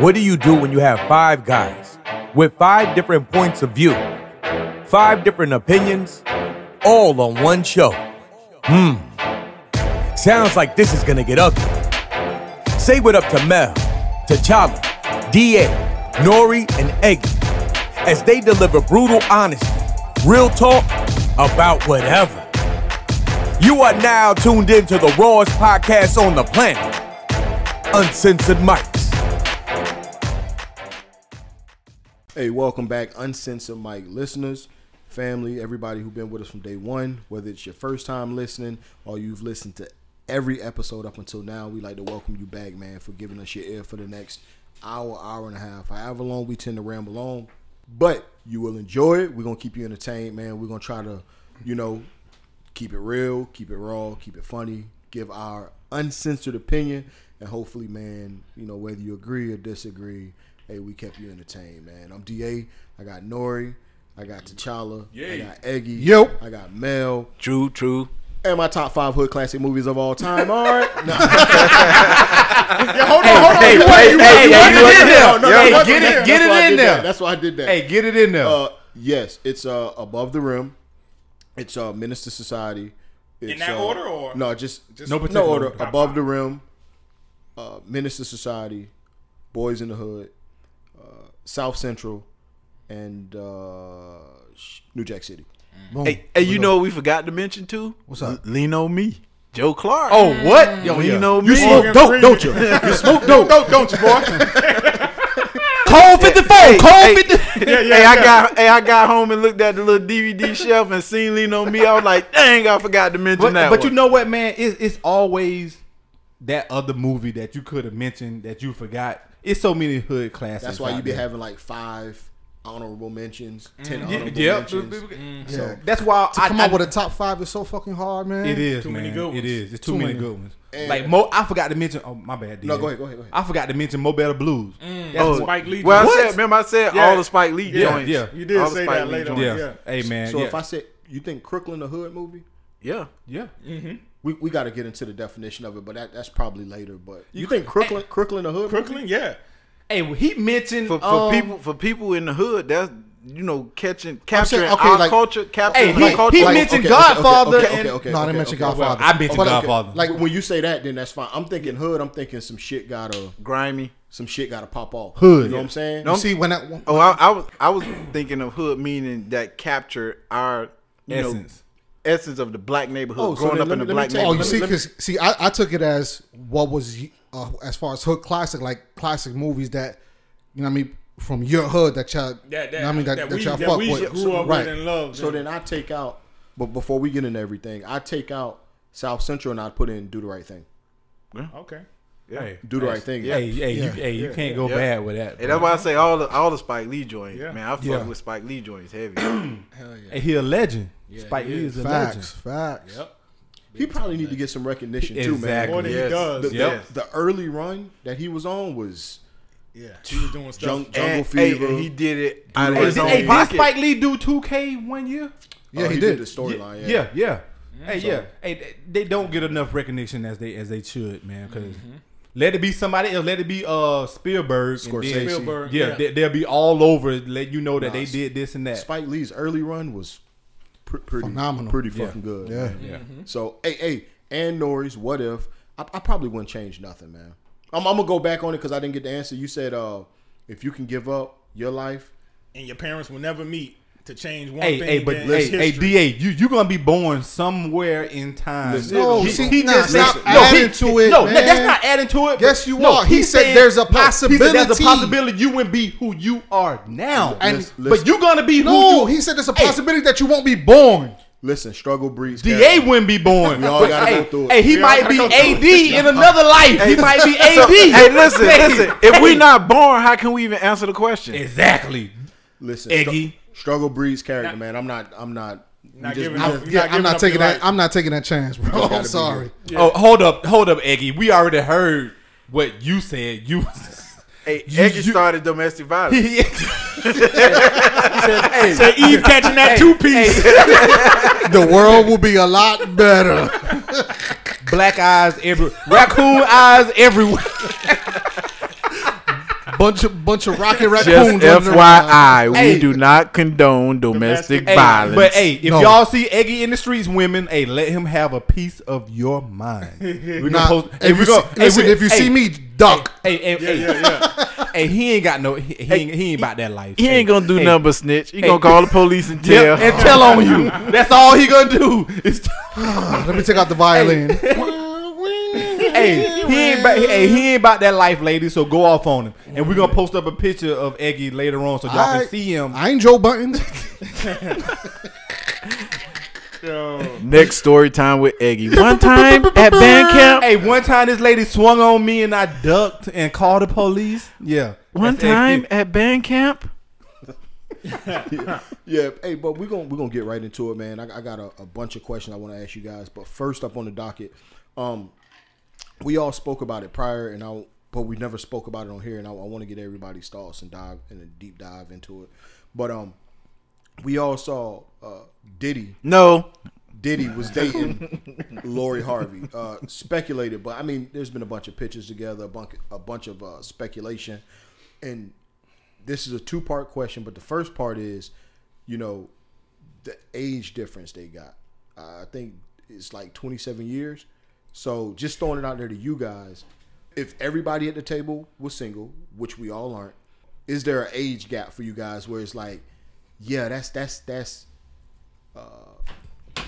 What do you do when you have five guys with five different points of view, five different opinions, all on one show? Hmm. Sounds like this is gonna get ugly. Say what up to Mel, T'Challa, DA, Nori, and Eggy as they deliver brutal honesty, real talk about whatever. You are now tuned into the rawest podcast on the planet, Uncensored Mics. Hey, welcome back, Uncensored Mike listeners, family, everybody who's been with us from day one, whether it's your first time listening or you've listened to every episode up until now. We'd like to welcome you back, man, for giving us your ear for the next hour, hour and a half, however long we tend to ramble on. But you will enjoy it. We're gonna keep you entertained, man. We're gonna try to, you know, keep it real, keep it raw, keep it funny, give our uncensored opinion, and hopefully, man, you know, whether you agree or disagree, hey, we kept you entertained, man. I'm Da. I got Nori. I got T'Challa. I got Eggy. Yo. I got Mel. True, true. And my top five hood classic movies of all time. All right. No. Yeah, hold on, hold on. Hey, you hey, wait, you hey, wait, you hey, wait. you Get it in there. No, no, Hey, no, get that's- it, get that's it in did that. there. That's why I did that. Hey, get it in there. Uh, yes, it's uh, above the rim. It's uh, Menace II Society. It's, that uh, order, or- no? Just, Just- No no particular order. order. Above the rim. Uh, Menace II Society, Boyz n the Hood, South Central, and uh, New Jack City. Boom. Hey, hey, you know what we forgot to mention too? What's up? L- Lean on me, Joe Clark. oh, what? Yo, Lean yeah. on You me. smoke dope, don't you? You smoke dope, don't, don't you, boy? Cold 54. Hey, Cold hey, 50. hey, I got hey, I got home and looked at the little DVD shelf and seen Lean on me. I was like, dang, I forgot to mention But, that. but you know what, man? It's, it's always that other movie that you could have mentioned that you forgot. It's so many hood classics. That's why you out be there. having like five honorable mentions, mm. ten honorable yeah. mentions. Mm. So that's why to I, come I, up with a top five is so fucking hard, man. It is, Too man. many good It ones. is. It's too, Too many many. good ones. And- like Mo, I forgot to mention. Oh my bad. No, go ahead, go ahead, go ahead. I forgot to mention Mo Better Blues. Mm. That's Oh, one- Spike Lee. Well, I said, remember I said Yeah. all the Spike Lee Yeah, joints. yeah. You did All the say Spike that later joints. yeah. Yeah. Hey man. So yeah. if I said you think Crooklyn a hood movie, Yeah. yeah. Mm-hmm. We, we got to get into the definition of it, but that, that's probably later. But you think Crooklyn Crooklyn a hood? movie? Yeah. Hey, well, he mentioned For, for um, people for people in the hood, that's you know catching capturing saying, okay, our like- culture, capturing Hey, our he- culture. he Like, mentioned okay, okay, okay, Godfather okay, okay, No, I okay, didn't mention okay, okay. Godfather. I mentioned But, okay, Godfather. Like when you say that, then that's fine. I'm thinking hood. I'm thinking some shit gotta grimy. some shit gotta pop off. Hood. You know what I'm saying? You see when that Oh, I, I was I was thinking of hood meaning that capture our you know, essence. essence of the black neighborhood, Oh, growing then up in the black me take- Oh, you see, because see, I, I took it as what was uh, as far as hood classic, like classic movies that you know what I mean from your hood that y'all, That, that, you know what I mean that, that, we, y'all fuck we with, grew up right? with and loved. So then I take out, but before we get into everything, I take out South Central and I put in Do the Right Thing. Yeah. okay. Hey, Do the right thing. hey, hey, Yeah. you, hey, you can't go Yeah. bad with that. Hey, that's why I say all the all the Spike Lee joints. Yeah. Man, I fuck Yeah. with Spike Lee joints heavy. Hell yeah. Hey, he a legend. Yeah, Spike Lee is. is a Facts, legend. facts. Yep. He probably need to get some recognition too, man. Exactly. More than Yes. he does. The, The, the- the early run that he was on was yeah. He was doing stuff. Jung- Jungle and, hey, Fever. and he did it out of Hey, his did, own hey, did. Spike Lee do 2K one year? Yeah, Oh, he, did. did. the storyline. yeah, Yeah. yeah. Hey, So- yeah. Hey, they- they don't get enough recognition as they as they should, man. Because Mm-hmm. Let it be somebody else. Let it be uh Spielberg. Scorsese. then- Spielberg. Yeah, Yeah. They, they'll be all over. it, Let you know that Nah, they did this and that. Spike Lee's early run was pr- pretty Phenomenal. pretty Yeah. fucking good. Yeah. man. yeah. So hey, hey, and Nori's What If? I, I probably wouldn't change nothing, man. I'm, I'm gonna go back on it because I didn't get the answer. You said uh, if you can give up your life, And your parents will never meet to change one Hey, thing. hey, but in hey, hey, history. Da, you you gonna be born somewhere in time. Listen, No, He- see, he nah, just stop said- adding he- to it. No, man. that's not adding to it. Yes, but- you no, are. He he's said saying- there's a no, he said there's a possibility. possibility you wouldn't be who you are now. And- Listen, but you gonna be who No, you. he said there's a Hey. possibility that you won't be born. listen, struggle breeds. Da character. wouldn't be born. We all But, gotta hey, go through it. Hey, he We all might gotta be go through AD it. in another life. He might be AD. So, hey, listen, listen. If we not born, how can we even answer the question? exactly. Listen, Eggy. Stru- struggle breeds character, man. I'm not. I'm not. Not just- giving we up. Yeah, not I'm not taking that. life. I'm not taking that chance, bro. gotta I'm be sorry. Oh, hold up, hold up, Eggy. We already heard what you said. You. Hey, You- Eggy you- started domestic violence. Say Eve catching that two piece. The world will be a lot better. Black eyes every raccoon eyes everywhere. Bunch of bunch of rocket Just raccoons. running around. FYI, Hey. we do not condone domestic Hey, violence. but hey, if No. y'all see Eggy in the streets, women, hey, let him have a piece of your mind. We Nah, post. if Hey, you we see, go. hey, listen, we- if you hey, see me, duck. hey, hey, hey, hey, he ain't got no. He, he, ain't, he ain't about that life. he ain't gonna do hey, nothing but snitch. He Hey. gonna call the police and Yep, tell. and tell on you. That's all he gonna do. Is Let me take out the violin. Hey, he ain't about, hey, he ain't about that life, lady. So go off on him, and we're gonna post up a picture of Eggy later on so y'all I- can see him. I ain't Joe Budden's. Next story time with Eggy. One time at band camp. Hey, one time this lady swung on me and I ducked and called the police. Yeah, One That's time Eggy. at band camp. Yeah, hey, but we're gonna we're gonna get right into it, man. I, I got a, a bunch of questions I want to ask you guys, but first up on the docket, um, we all spoke about it prior, and I but we never spoke about it on here, and I, I want to get everybody's thoughts and dive in a deep dive into it. But um, we all saw uh, Diddy No. Diddy was dating Lori Harvey. Uh, speculated, but I mean, there's been a bunch of pictures together, a bunch, a bunch of uh, speculation, and this is a two part question. But the first part is, you know, the age difference they got. Uh, I think it's like 27 years. So just throwing it out there to you guys, if everybody at the table was single, which we all aren't, is there an age gap for you guys where it's like, yeah, that's that's that's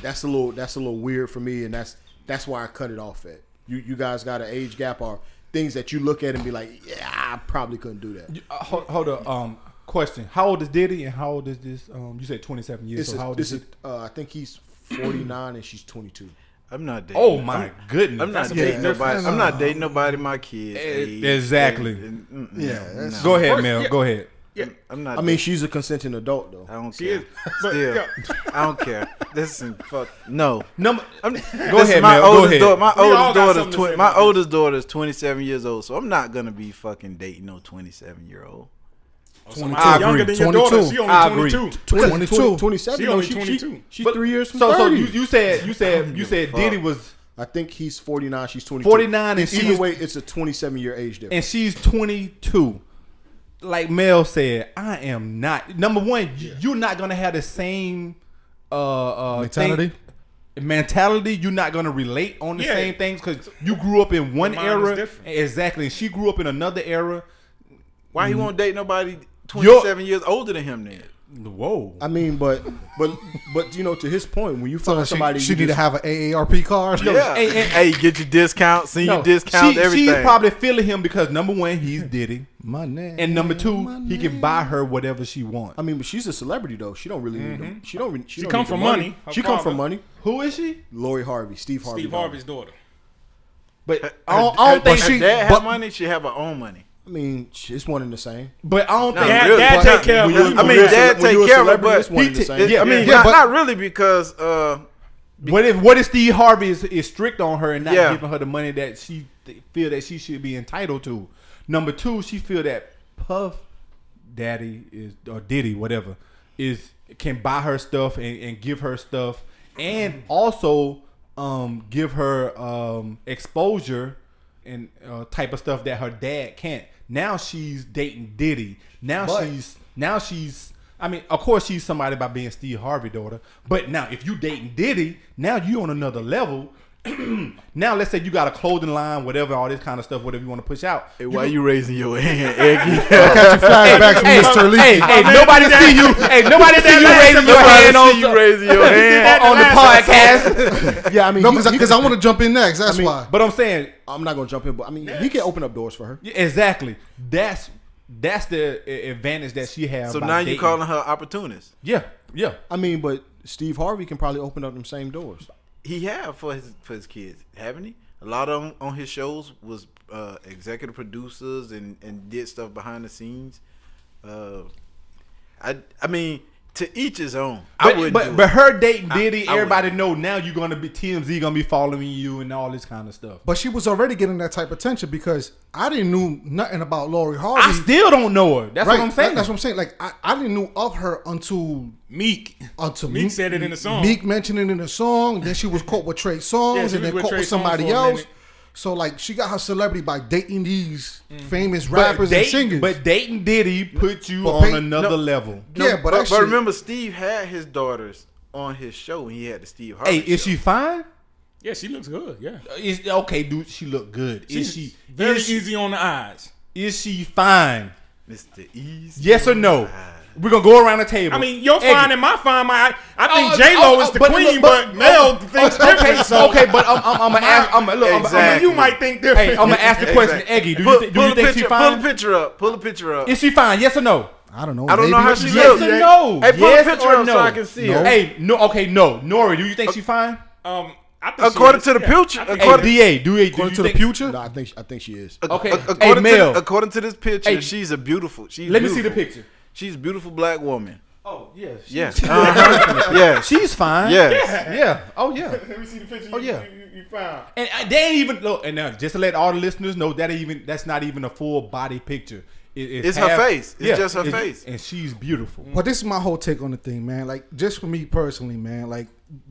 that's a little that's a little weird for me, and that's that's why I cut it off at. You you guys got an age gap or things that you look at and be like, yeah, I probably couldn't do that. Uh, hold, hold up. Um, question: How old is Diddy and how old is this? Um, you said twenty seven years. This so how is old this is is it? uh, I think he's forty nine and she's twenty two. I'm not dating. Oh my goodness! I'm not dating nobody. difference. I'm not dating nobody. My kids. age, exactly. and- and- mm, Yeah, no, that's- Go ahead, Mel. Go ahead. Yeah, I'm not. I mean, she's a consenting adult though. I don't She care. is, but, Still, yeah. I don't care. Listen, fuck. No. Number. I'm, Go ahead, my Mel. Go oldest ahead. Daughter, my We oldest got daughter's something twenty. My oldest daughter is 27 years old, so I'm not gonna be fucking dating no 27 year old. Somebody I younger agree. than your daughter. She only I agree. 22. 22. 27. She only she, 22. She, she's three years from So, so you, you said you said you said Diddy was I think he's 49, she's 22. 49 and Either way, it's a 27 year age difference. and she's 22. Like Mel said, I am not. Number one, you're not gonna have the same uh, uh Mentality? thing- mentality. You're not gonna relate on the Yeah. same things because you grew up in one mind era. Exactly, and she grew up in another era. Why he won't date nobody 27 years older than him then? Whoa. I mean, but but but you know, to his point, when you So find she, somebody, she you need to have an AARP card. Yeah. hey, Hey, hey, get your discount, senior No, discount, she- everything. She's probably feeling him because number one, he's Diddy, My name. and number two, he can buy her whatever she wants. I mean, but she's a celebrity though. She don't really need mm-hmm. them. She don't. She, She don't come need from money. Her She come from money. Who is she? Lori Harvey, Steve Harvey. Steve daughter. Harvey's daughter. But Her- I don't, her- I don't think her she. dad but, have money. She have her own money. I mean, it's one and the same. but I don't No, think. Dad, really, dad but- take care of when her. you- I mean, dad take care of her, but it's one he and the ta- same. I Yeah, mean, yeah, not, but- not really because uh, What if what if Steve Harvey is, is strict on her and not Yeah. giving her the money that she th- feel that she should be entitled to? Number two, she feel that Puff Daddy is or Diddy whatever is can buy her stuff and, and give her stuff and also um, give her um, exposure and uh, type of stuff that her dad can't. Now she's dating Diddy. Now But- she's now she's. I mean, of course she's somebody by being Steve Harvey daughter. But now if you dating Diddy, now you on another level. now let's say you got a clothing line, whatever, all this kind of stuff, whatever you want to push out. hey, why you raising your hand, Eggy? Catch your back from Hey, Mr. Lee. hey, hey, nobody see you. Hey, nobody see you raising your hand on, see you raising your hand. on the podcast. Yeah, I mean, No, he- he- because I want to jump in next. That's I mean, why. but I'm saying I'm not gonna jump in, but I mean, he can open up doors for her. yeah, exactly. That's that's the advantage that she has. So by now you dating. calling her opportunist? Yeah, yeah. I mean, but Steve Harvey can probably open up them same doors. He have for his for his kids, haven't he? A lot of them on his shows was uh, executive producers and and did stuff behind the scenes. Uh, I I mean, to each his own. I But, wouldn't. but, do but it. her dating Diddy, I everybody know now you're gonna be TMZ gonna be following you and all this kind of stuff. But she was already getting that type of attention because I didn't know nothing about Lori Harvey. I still don't know her. That's right, what I'm saying. That's what I'm saying. Like I, I didn't know of her until Meek. until Meek said it in the song. Meek mentioned it in the song. Then she was caught with Trey Songz, Yeah, and then with caught Trey with somebody for a else. Minute. So like she got her celebrity by dating these mm-hmm. famous But rappers and singers. but dating Diddy put you But on pay- another no, level. yeah, but, that but shit, remember, Steve had his daughters on his show. and He had the Steve Harvey. Hey, is show. she fine? Yeah, she looks good. Yeah, uh, Is okay, dude. She look good. she's Is she very is she, easy on the eyes. Is she fine? Mr. Easy? Yes or no? We're gonna go around the table. I mean, your Eggy. fine and my fine. My, I think Oh, J Lo oh, is oh, the but queen, look, but, but- Mel thinks okay, different. So okay, but I'm, I'm, I'm gonna ask. I'm gonna look. I'm, Exactly. you might think different. Hey, I'm gonna ask the question, Exactly. Eggy. Do pull, you, thi- do pull you think picture, she fine? Pull the picture up. Pull the picture up. Is she fine? Yes or no? I don't know. I don't know how she Yes look. or no? Hey, pull yes the picture up no? so I can see her. Hey, no. Okay, no. Nori, do you think she fine? um, I think she According to the Yeah, picture, I think- Hey, according, Da, do, you- According you to the think? future, No, I think I think she is. Okay. ac- Hey, according, Mel. to, according to this picture, Hey. she's a beautiful. She's Let me see the picture. She's a beautiful black woman. Oh yes. Yeah. Uh-huh. yeah. She's fine. Yes. Yeah. Oh yeah. Let me see the picture. Oh, you, yeah. you, you, you found. And uh, they ain't even look. And now, just to let all the listeners know, that even that's not even a full body picture. It- It's her face. It's just her face. and she's beautiful. But this is my whole take on the thing, man. Like, just for me personally, man. Like,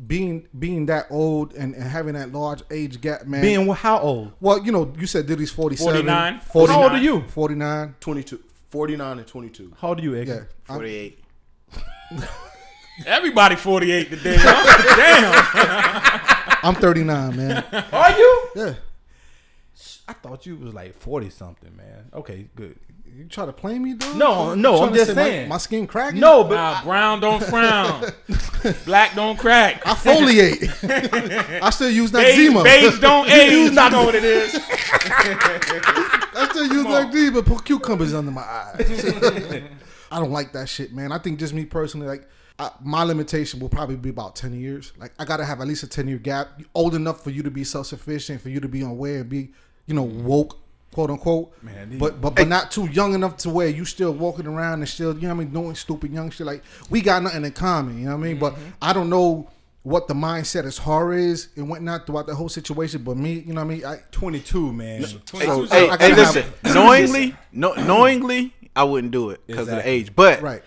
being being that old and, and having that large age gap, man. Being how old? well, you know, you said Diddy's 47. 49. 40, How old are you? 49. 22, 49 and 22. How old are you, Egg? Yeah. I'm- 48. Everybody 48 today. huh? I'm 39, man. Are you? Yeah. I thought you was like forty something, man. Okay, good. You try to play me, dog? No, You no, trying I'm just say my- saying. My, skin cracking? No, but Nah, brown don't frown. Black don't crack. I foliate. I still use Beige, Noxzema. beige don't age. You know what it is. I still use but Put cucumbers under my eyes. I don't like that shit, man. I think just me personally, like I, my limitation will probably be about ten years. Like I gotta have at least a ten year gap, old enough for you to be self sufficient, for you to be aware and be, you know, mm-hmm. woke, quote unquote. Man, these- but but but not too young enough to where you still walking around and still, you know what I mean, doing stupid young shit. Like we got nothing in common, you know what I mean? But mm-hmm. I don't know what the mindset as horror is and whatnot throughout the whole situation. But me, you know what I mean? I, twenty two, man. So, So, hey, I hey, gotta listen. have- knowingly, no, knowingly, I wouldn't do it because of the age. But right.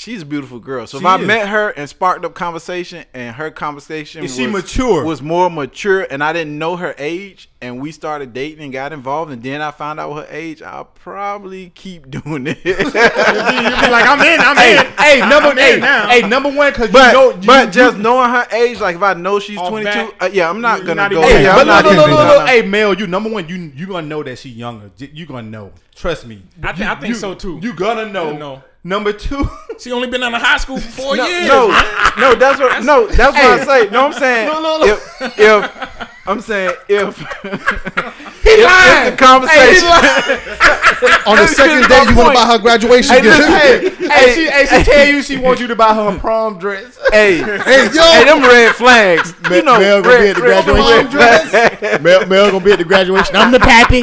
She's a beautiful girl. So She if I is. met her and sparked up conversation, and her conversation Is was, she mature? was more mature, and I didn't know her age, and we started dating and got involved, and then I found out her age, I'll probably keep doing it. You'll be like, I'm in, I'm Hey, in. hey, number I'm in now. hey, number one, because you know, you, but you- just knowing her age, like if I know she's 22, back, uh, yeah, I'm not gonna not go. Hey, yeah, but I'm look, not look, even look, gonna- look, hey, Mel, you number one, you you gonna know that she younger. J- You gonna know. Trust me. I thi- You- I think you- so, too. You gonna know. I know. Number two, She only been out of high school for four no, years. no, no, that's what. No, that's what I say. No, I'm saying. No, no, no. If, if I'm saying if he if, lying. if the conversation. Hey, he. On the second day, you want to buy her graduation Hey, gift. listen, hey, hey, she, hey, she tell you she wants you to buy her prom dress. hey, Hey, yo, hey, them red flags. You know, Mel gonna be red, at the graduation. Mel, Mel gonna be at the graduation. I'm the pappy.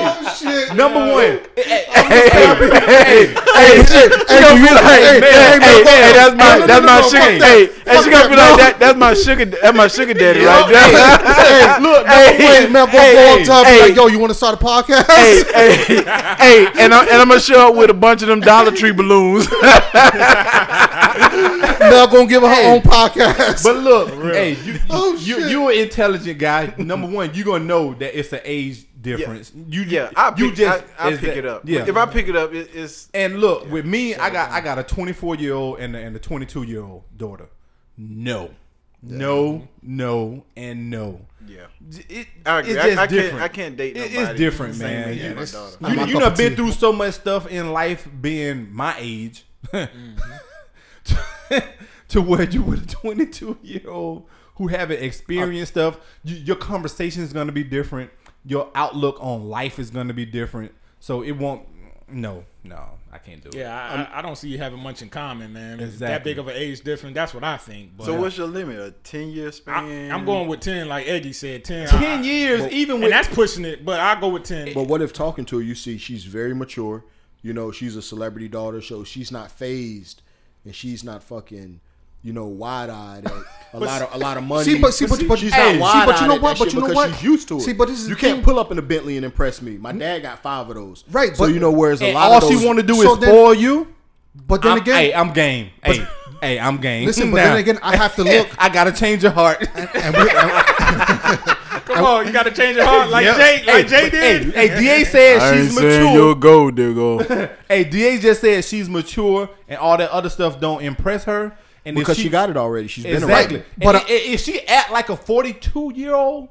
oh, shit. Number one, Hey, hey, Hey, she gonna be like, hey, hey, hey, hey, Mel, hey, that's my, no, no, that's my sugar. Hey, hey, Fuck she gonna be like that. That's my sugar. That's my sugar daddy right there. hey, look, Hey, man, go, hey, go up to hey. be like, yo, you want to start a podcast? hey, hey, hey, and I'm, and I'm gonna show up with a bunch of them Dollar Tree balloons. Mel gonna give her her own podcast. but look, hey, you, Oh, you, shit. you an intelligent guy. Number one, you gonna know that it's an age difference. You, yeah, I you pick, just I, I pick that- it up. Yeah, If I pick it up, it, it's And look, with me, I got I got a 24 year old and a, and a 22 year old daughter. No, no, no, and no. yeah. It, I agree. It's I- just I can't- different. I can't date nobody It's different, same man. You, my it's- daughter. Not my you done of been through so much stuff in life, being my age, to where you with a 22 year old who haven't experienced stuff. You, your conversation is going to be different. Your outlook on life is going to be different. So it won't. No, no, I can't do it. Yeah, I, um, I, I don't see you having much in common, man. It's that big of an age difference. That's what I think. But So what's your limit? A ten year I, span? I'm going with ten, like Eggy said, ten. Ten I- years, even and with that's pushing it. But I go with ten. But what if talking to her, you see she's very mature. You know, she's a celebrity daughter, so she's not phased, and she's not fucking, you know, wide eyed at a lot of a lot of money. See, but see, but, but, she's hey, not see, but you know what? But you know what? she's used to it. See, but this is you can't thing. pull up in a Bentley and impress me. My dad got five of those. Right, So but- you know, whereas a lot all of All she want to do so is then- spoil you. But then I'm, again, hey, I'm game. Hey, Hey, I'm game. Listen, but Now, then again, I have to look. I gotta change your heart. and we, Come on, you got to change your heart like Yep. Jay, like Jay did. Hey, hey, Da said I ain't she's saying mature. you'll go, nigga. Hey, Da just said she's mature and all that other stuff don't impress her. And because she, got it already. She's been exactly. around. But But, uh, if she act like a 42 year old,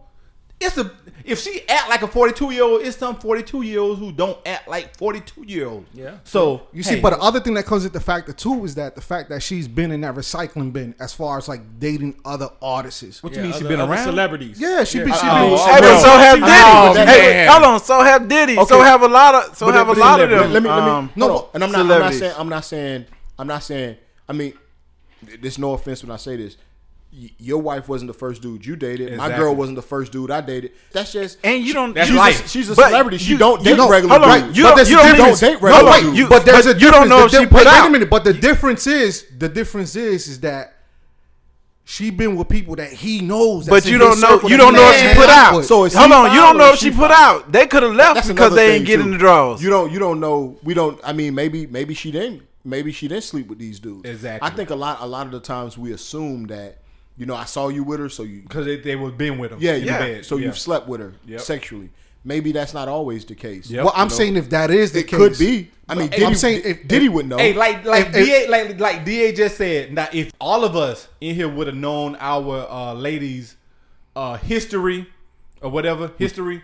it's a. If she act like a 42 year old, it's some 42 year olds who don't act like 42 year olds. Yeah. So you see, hey, but the other thing that comes with the factor too is that the fact that she's been in that recycling bin as far as like dating other artists. what you Yeah, mean she other- been around? celebrities. Yeah, she be. She Oh, be. oh, Hey, but well, so have oh, Diddy. Hey, man. hold on, so have Diddy. So have a lot of, so But have a lot of them. let me let me um, no, no, and I'm not, I'm not saying I'm not saying I'm not saying I mean there's no offense when I say this. Y- Your wife wasn't the first dude you dated. My Exactly. girl wasn't the first dude I dated. That's just And you don't. That's she's, life. A, she's a But celebrity. She you- don't you date don't- regular hold on, dudes. you But don't- there's you don't difference. even- date regular no, wait, dudes. you- But there's a you don't difference. know The if she di- put wait, wait out. a minute. But the difference is the difference is is that she been with people that he knows. But that's you in don't know. circle You that don't he know if she hang put out. with. So is Hold he on, you foul don't know if she she put out. They could have left That's because another they thing, ain't get too. in the draws. You don't you don't know. We don't. I mean, maybe maybe she didn't. Maybe she didn't sleep with these dudes. Exactly. I think a lot a lot of the times we assume that you know I saw you with her, so you because they, they was been with him. yeah in yeah. Bed. So yeah. you've slept with her Yep. sexually. Maybe that's not always the case. Yep. Well, I'm You know? saying if that is the It case, could be. I mean, Hey, Diddy, I'm saying if- Diddy would know. Hey, like like If- if- Da like like Da just said. Now, if all of us in here would have known our uh, ladies' uh, history or whatever history,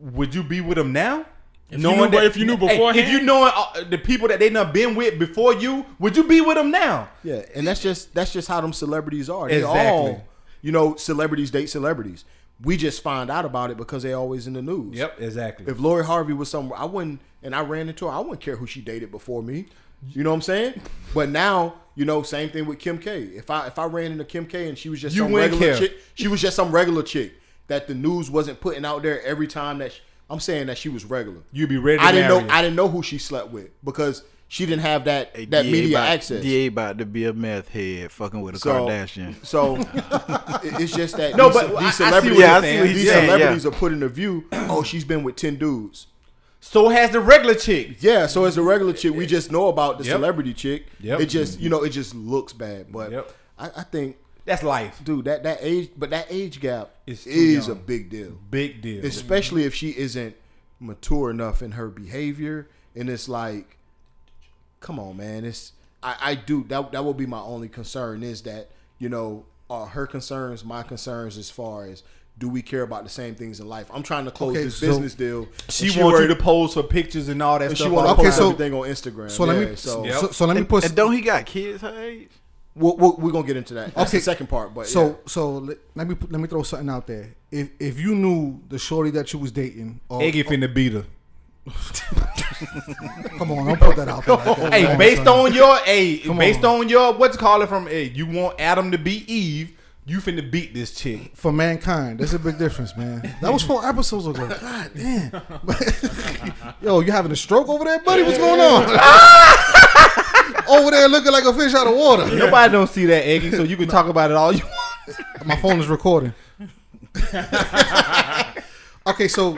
would you be with them now? If you knew- if you knew beforehand? if you knowing uh, the people that they done been with before you, would you be with them now? Yeah, and that's just that's just how them celebrities are. They Exactly. all, you know, celebrities date celebrities. We just find out about it because they're always in the news. Yep, exactly. If Lori Harvey was somewhere, I wouldn't, and I ran into her, I wouldn't care who she dated before me. You know what I'm saying? But now, you know, same thing with Kim K. If I if I ran into Kim K and she was just You some regular care. chick, she was just some regular chick that the news wasn't putting out there every time that she, I'm saying that she was regular. You'd be ready to I didn't know her. I didn't know who she slept with because she didn't have that Hey, that DA media about, access. DA about to be a meth head, fucking with a So, Kardashian. so it's just that No, these, but I- I these celebrities, you're Yeah, I see saying. what he's these saying, celebrities yeah. are put in the view. Oh, she's been with ten dudes. so has the regular chick. Yeah, so as a regular chick, we just know about the Yep. celebrity chick. Yep. It just you know it just looks bad, but Yep. I, I think, That's life. dude, that that age, but that age gap It's too is young. a big deal, Big deal. especially if she isn't mature enough in her behavior. And it's like, come on, man, it's I, I do that. That would be my only concern is that you know are her concerns my concerns as far as. Do we care about the same things in life? I'm trying to close Okay, this so- business deal. she, and wants you to pose for pictures and all that and she stuff. want to Okay, post time. so- everything on Instagram. So let Yeah, me so Yep. so, so let me And, put and don't he got kids her age? We'll, we'll, we're gonna get into that. That's Okay. the second part. But So yeah. so let, let me put, let me throw something out there. If if you knew the shorty that you was dating, or, Eggy finna beat her. come on, don't put that out there. Like that. Hey, Come based son. on your hey, Come based on. on your what's call it from hey, you want Adam to be Eve, you finna beat this chick. for mankind, That's a big difference, man. That was four episodes ago. God damn. Yo, you having a stroke over there, buddy? What's going on? over there looking like a fish out of water. Nobody don't see that Eggy, so you can talk about it all you want. My phone is recording. okay, so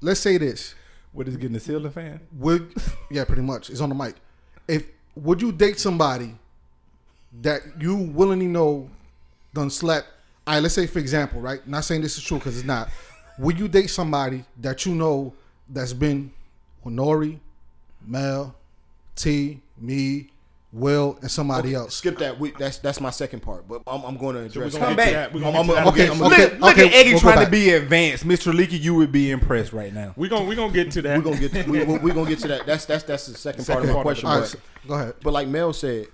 let's say this. What is getting the ceiling fan? Would yeah, pretty much. It's on the mic. If would you date somebody that you willingly know done slept? All right, let's say for example, right? Not saying this is true because it's not. Would you date somebody that you know that's been with Nori, Mel, T, me, Will, and somebody else? skip that. We, that's that's my second part. But I'm, I'm going to address. gonna Come get to back. that. We're gonna I'm- I'm- that. okay, again. okay. look look at Eggy we'll trying to be advanced. Mr. Leaky. you would be impressed right now. We're gonna we gonna get to that. We're gonna get to, we, we, we're gonna get to that. That's that's that's the second, part of Second my part of the question. All but, so- go ahead. but like Mel said,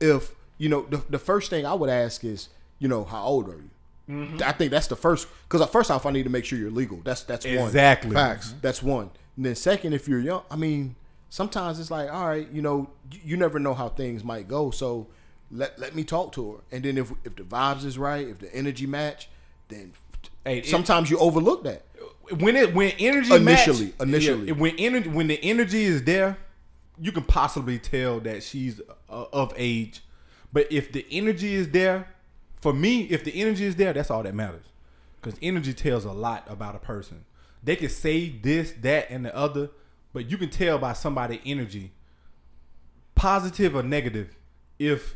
if you know the, the first thing I would ask is, you know, how old are you? Mm-hmm. I think that's the first because first off, I need to make sure you're legal. That's that's one. Exactly. Facts. That's one. And then second, if you're young, I mean, sometimes it's like, all right, you know, you- you never know how things might go. So let let me talk to her. And then if if the vibes is right, if the energy match, then Hey, it- sometimes you overlook that. when it when energy Initially, match- initially. yeah, when energy when the energy is there, you can possibly tell that she's uh, of age. But if the energy is there, for me, if the energy is there, that's all that matters. Because energy tells a lot about a person. They can say this, that, and the other, but you can tell by somebody's energy, positive or negative, if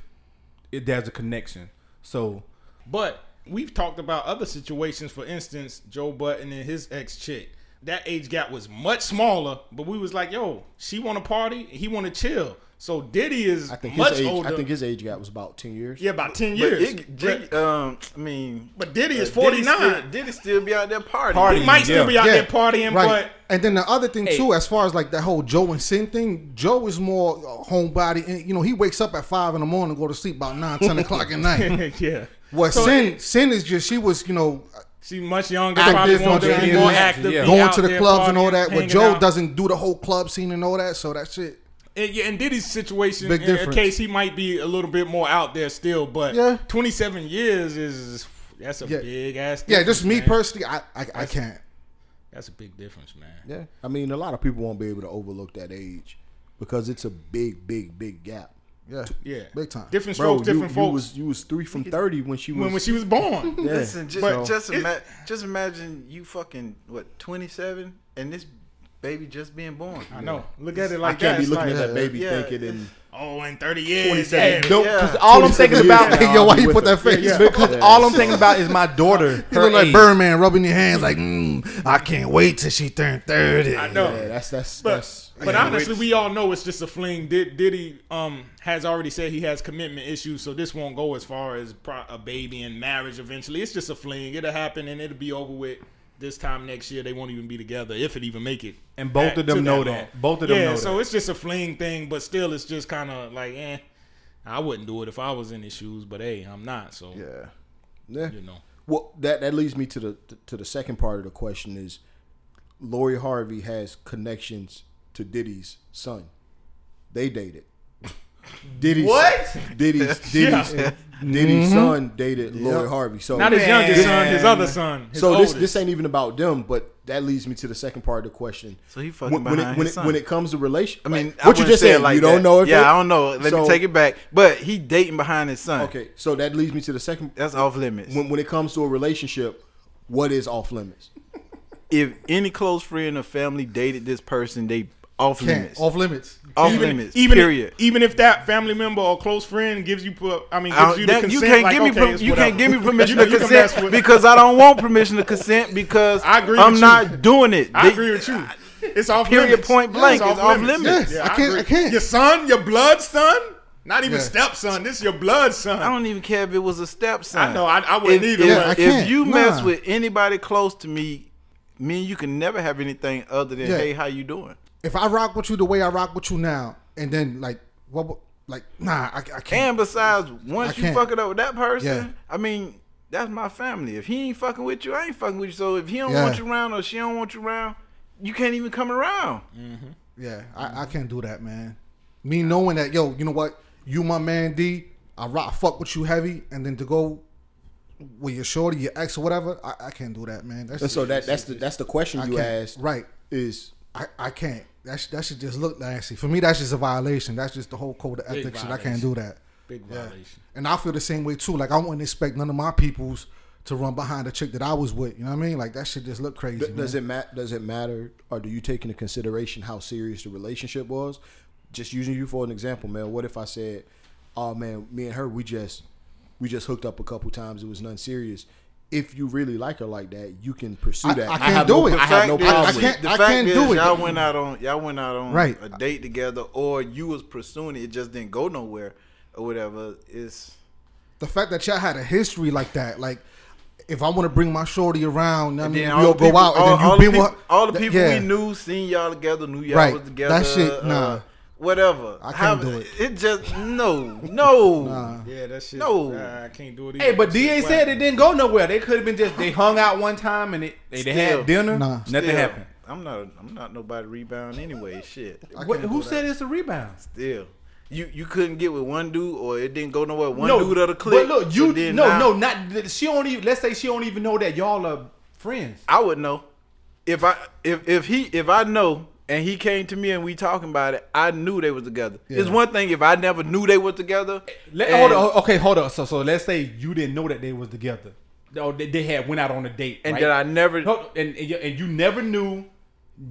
it, there's a connection. So But we've talked about other situations. For instance, Joe Budden and his ex chick. That age gap was much smaller, but we was like, "Yo, she want to party, he want to chill." So Diddy is I think much his age. older. I think his age gap was about ten years. yeah, about ten But years. it, Jiggy, um, I mean, but Diddy is forty nine. forty Diddy still, nine. Diddy still be out there partying. Partying. He might still Yeah. be out Yeah. there partying, Right. but and then the other thing Hey. too, as far as like that whole Joe and Cyn thing, Joe is more uh, homebody, and you know he wakes up at five in the morning, go to sleep about nine, ten o'clock at night. yeah. Well, So Cyn it- Cyn is just she was you know She's much younger. Active, probably want to much more active. Yeah. going to the there clubs and all that. But Joe out. doesn't do the whole club scene and all that, so that shit. And, yeah, in Diddy's situation, Big in difference. case he might be a little bit more out there still, but Yeah. 27 years is that's a Yeah. big ass. Yeah, just me man. personally, I I, I can't. That's a big difference, man. Yeah, I mean, a lot of people won't be able to overlook that age because it's a big, big, big gap. Yeah, Yeah, Big time. Different Bro, strokes, you, different you folks. was you was three from thirty when she was. when, when she was born, yeah. Listen, just But just, ima- just imagine you fucking what twenty seven and this baby just being born. I know. Look at it like that. I like can't that. be looking like, at that baby Yeah. thinking and Oh, in 30 years. 27. yeah. don't, all I'm thinking about, now, Yo, why you put her. that face? Yeah. because Yeah. all I'm thinking about is my daughter. He Her look like. Birdman rubbing your hands like, mm, I can't wait till she turn thirty. I know. yeah, that's that's But, that's. but honestly, we all know it's just a fling. Did Diddy um has already said he has commitment issues, so this won't go as far as pro- a baby and marriage. Eventually, it's just a fling. It'll happen and it'll be over with. This time next year, they won't even be together if it even make it. And both of them know long. that. Both of them know. yeah, know so that. it's just a fling thing, but still, it's just kind of like, eh. I wouldn't do it if I was in his shoes, but hey, I'm not. So yeah, yeah. you know, Well, that that leads me to the to the second part of the question is, Lori Harvey has connections to Diddy's son. They dated. Diddy's What? Diddy's Diddy's Diddy's mm-hmm. son dated Lori Harvey. So not his youngest son, his other son. His so this oldest. this ain't even about them, but that leads me to the second part of the question. So he fucking when, when behind it when his it, son. when it comes to relation, I mean, like, I what you wouldn't just say it said, like you don't that. know if Yeah, they- I don't know. Let So- me take it back. But he dating behind his son. Okay, so that leads me to the second. that's off limits. When when it comes to a relationship, what is off limits? if any close friend or family dated this person, they off Can't limits. off limits. off even, limits. even period. If, even if that family member or close friend gives you, per- I mean, gives I don't- you the consent, you can't like, give me okay, per- you whatever. can't give me permission You to know, you consent because I don't want permission to consent because I agree I'm with not you. doing it. I They- agree with you. It's off Period, limits. point blank, it's off limits. Yes, I can't- I can't. Your son, your blood son, not even Yeah. stepson. This is your blood son. I don't even care if it was a stepson. I know, I- I wouldn't if, either, If, but- I if can't. you mess Nah. with anybody close to me, me and you can never have anything other than Yeah. hey, how you doing? If I rock with you the way I rock with you now, and then like what, like nah, I, I can't. And besides, once I you can't. fuck it up with that person, Yeah. I mean, that's my family. If he ain't fucking with you, I ain't fucking with you. So if he don't Yeah. want you around or she don't want you around, you can't even come around. Mm-hmm. Yeah, I, I can't do that, man. Me knowing that, yo, you know what? You my man D. I rock fuck with you heavy, and then to go with your shorty, your ex or whatever, I, I can't do that, man. That's And so that that's the that's the question you can't. asked. Right. Is I, I can't. That sh- that should just look nasty. For me, that's just a violation. That's just the whole code of Big ethics. Shit. I can't do that. Big violation. And I feel the same way too. Like I wouldn't expect none of my peoples to run behind the chick that I was with. You know what I mean? Like that shit just look crazy. d- man. does it matter? does it matter or do you take into consideration how serious the relationship was? Just using you for an example, man. What if I said, "Oh man, me and her, we just we just hooked up a couple times. It was nothing serious." If you really like her like that, you can pursue I- that. I can't have do no, it. I have no problem. I with can't- it. The I fact can't is, do it. y'all went out on y'all went out on Right. a date together, or you was pursuing it, it just didn't go nowhere, or whatever. Is the fact that y'all had a history like that, like if I want to bring my shorty around, I mean, then we all go people- out, and all, then you all the people, with all the people yeah. we knew, seen y'all together, knew y'all Right. was together. That shit, uh, nah. Whatever. I can't How- do it. It just no, no. Nah. Yeah, that shit. No. uh, I can't do it. Hey, but That DA whack. said it didn't go nowhere. They could have been just they hung out one time and it, they, they Still. had dinner. Nah. Nothing Still, happened. I'm not. I'm not nobody rebound anyway. Shit. What, who said it's a rebound? Still. You you couldn't get with one dude, or it didn't go nowhere. One no, dude of the clique. But look, so you then no now- no not she don't even. Let's say she don't even know that y'all are friends. I would know if I if if he if I know and he came to me and we talking about it. I knew they was together. It's one thing if I never knew they were together. Let, and- hold on, okay, hold on. So so let's say you didn't know that they was together. No, they, they had went out on a date, And right? that I never. No, and and you, and you never knew,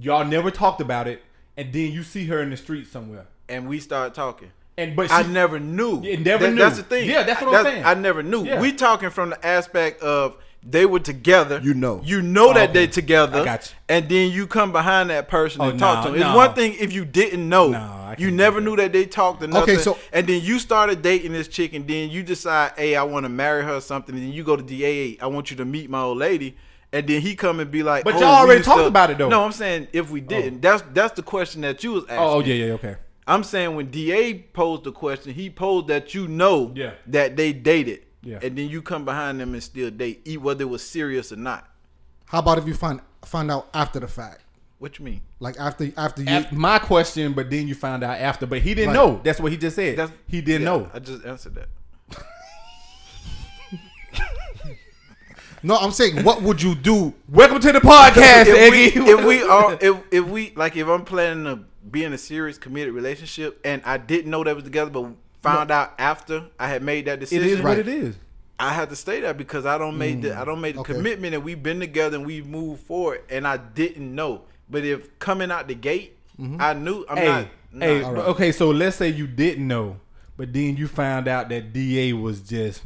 y'all never talked about it, and then you see her in the street somewhere. And we start talking. And but I never knew. Yeah, never knew. That's the thing. Yeah, that's what I'm saying. I never knew. Yeah. We talking from the aspect of they were together. You know. You know that okay. they together. I got you. And then you come behind that person Oh, and talk nah, to them. It's nah. one thing if you didn't know. I you never knew that they talked or nothing. Okay, so- and then you started dating this chick and then you decide, hey, I want to marry her or something. And then you go to DA, I want you to meet my old lady. And then he come and be like, But oh, y'all already talked about it, though. No, I'm saying if we didn't. Oh. That's that's the question that you was asking. Oh, oh, yeah, yeah, okay. I'm saying when Da posed the question, he posed that you know Yeah. that they dated, Yeah. and then you come behind them and still date, e- whether it was serious or not. How about if you find find out after the fact, What you mean? like after after you? Af- my question, but then you found out after. But he didn't Right. know. That's what he just said. That's, he didn't yeah, know. I just answered that. no, I'm saying, what would you do? Welcome to the podcast, if we, Eggy. if we are, if if we like, if I'm planning to be in a serious committed relationship, and I didn't know that was together, but found out after I had made that it decision, is what Right. it is. I had to stay there because I don't made the mm. I don't make the okay. commitment and we've been together and we've moved forward and I didn't know. But if coming out the gate, mm-hmm. I knew I'm hey, not. hey, nah. but okay. So let's say you didn't know, but then you found out that Da was just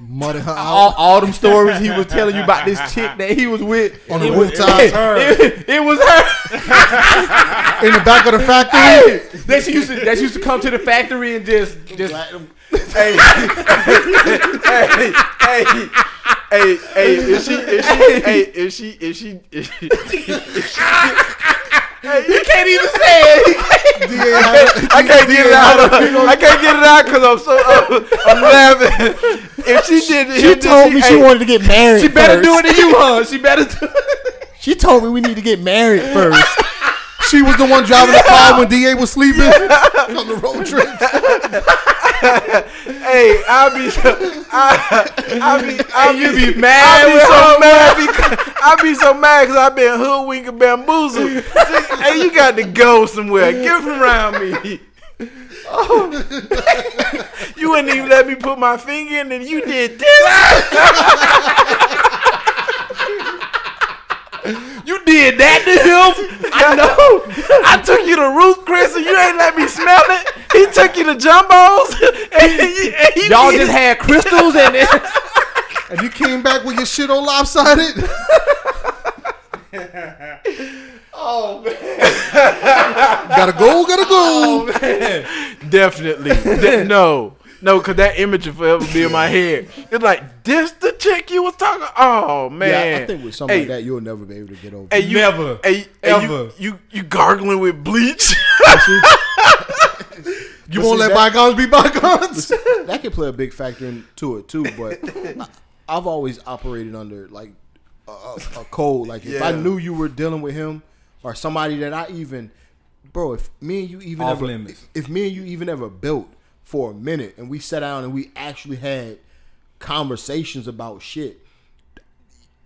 Muddy her all, out. All them stories he was telling you about this chick that he was with. On the it was- rooftop. It, it was her. in the back of the factory. Hey, that she used to that she used to come to the factory and just just hey, hey, hey, hey, hey, is she, is she, hey, is she, is she, is she, is she he can't even say it. DA had- I can't get it out. Of, I can't get it out because I'm so uh, I'm laughing. If she did, She told me she wanted to get married. She better first. do it than you, huh? She better do it. She told me we need to get married first. She was the one driving the car when Da was sleeping on the road trip. Hey, I'll be, I, I'll be, I'll you be, be mad I'll be so her, mad because I'll be so mad because I've been hoodwinked and bamboozled. hey, you got to go somewhere. Get from around me. Oh. you wouldn't even let me put my finger in, and you did this. You did that to him. I know. I took you to Ruth Chris, and you ain't let me smell it. He took you to Jumbo's, and he, and he Y'all did- just had crystals and then And you came back with your shit all lopsided. Oh man. gotta go, gotta go. Oh, Definitely. De- no. No, because that image will forever be in my head. It's like, this the chick you was talking Oh, man. Yeah, I think with something like that, you'll never be able to get over. Hey, you, Never. Hey, hey, Ever. You, you, you gargling with bleach? You won't let bygones be bygones. that can play a big factor into it too. But I- I've always operated under like a, a, a code. Like if I knew you were dealing with him or somebody that I even, bro, if me and you even Off ever, limits. if me and you even ever built for a minute and we sat down and we actually had conversations about shit,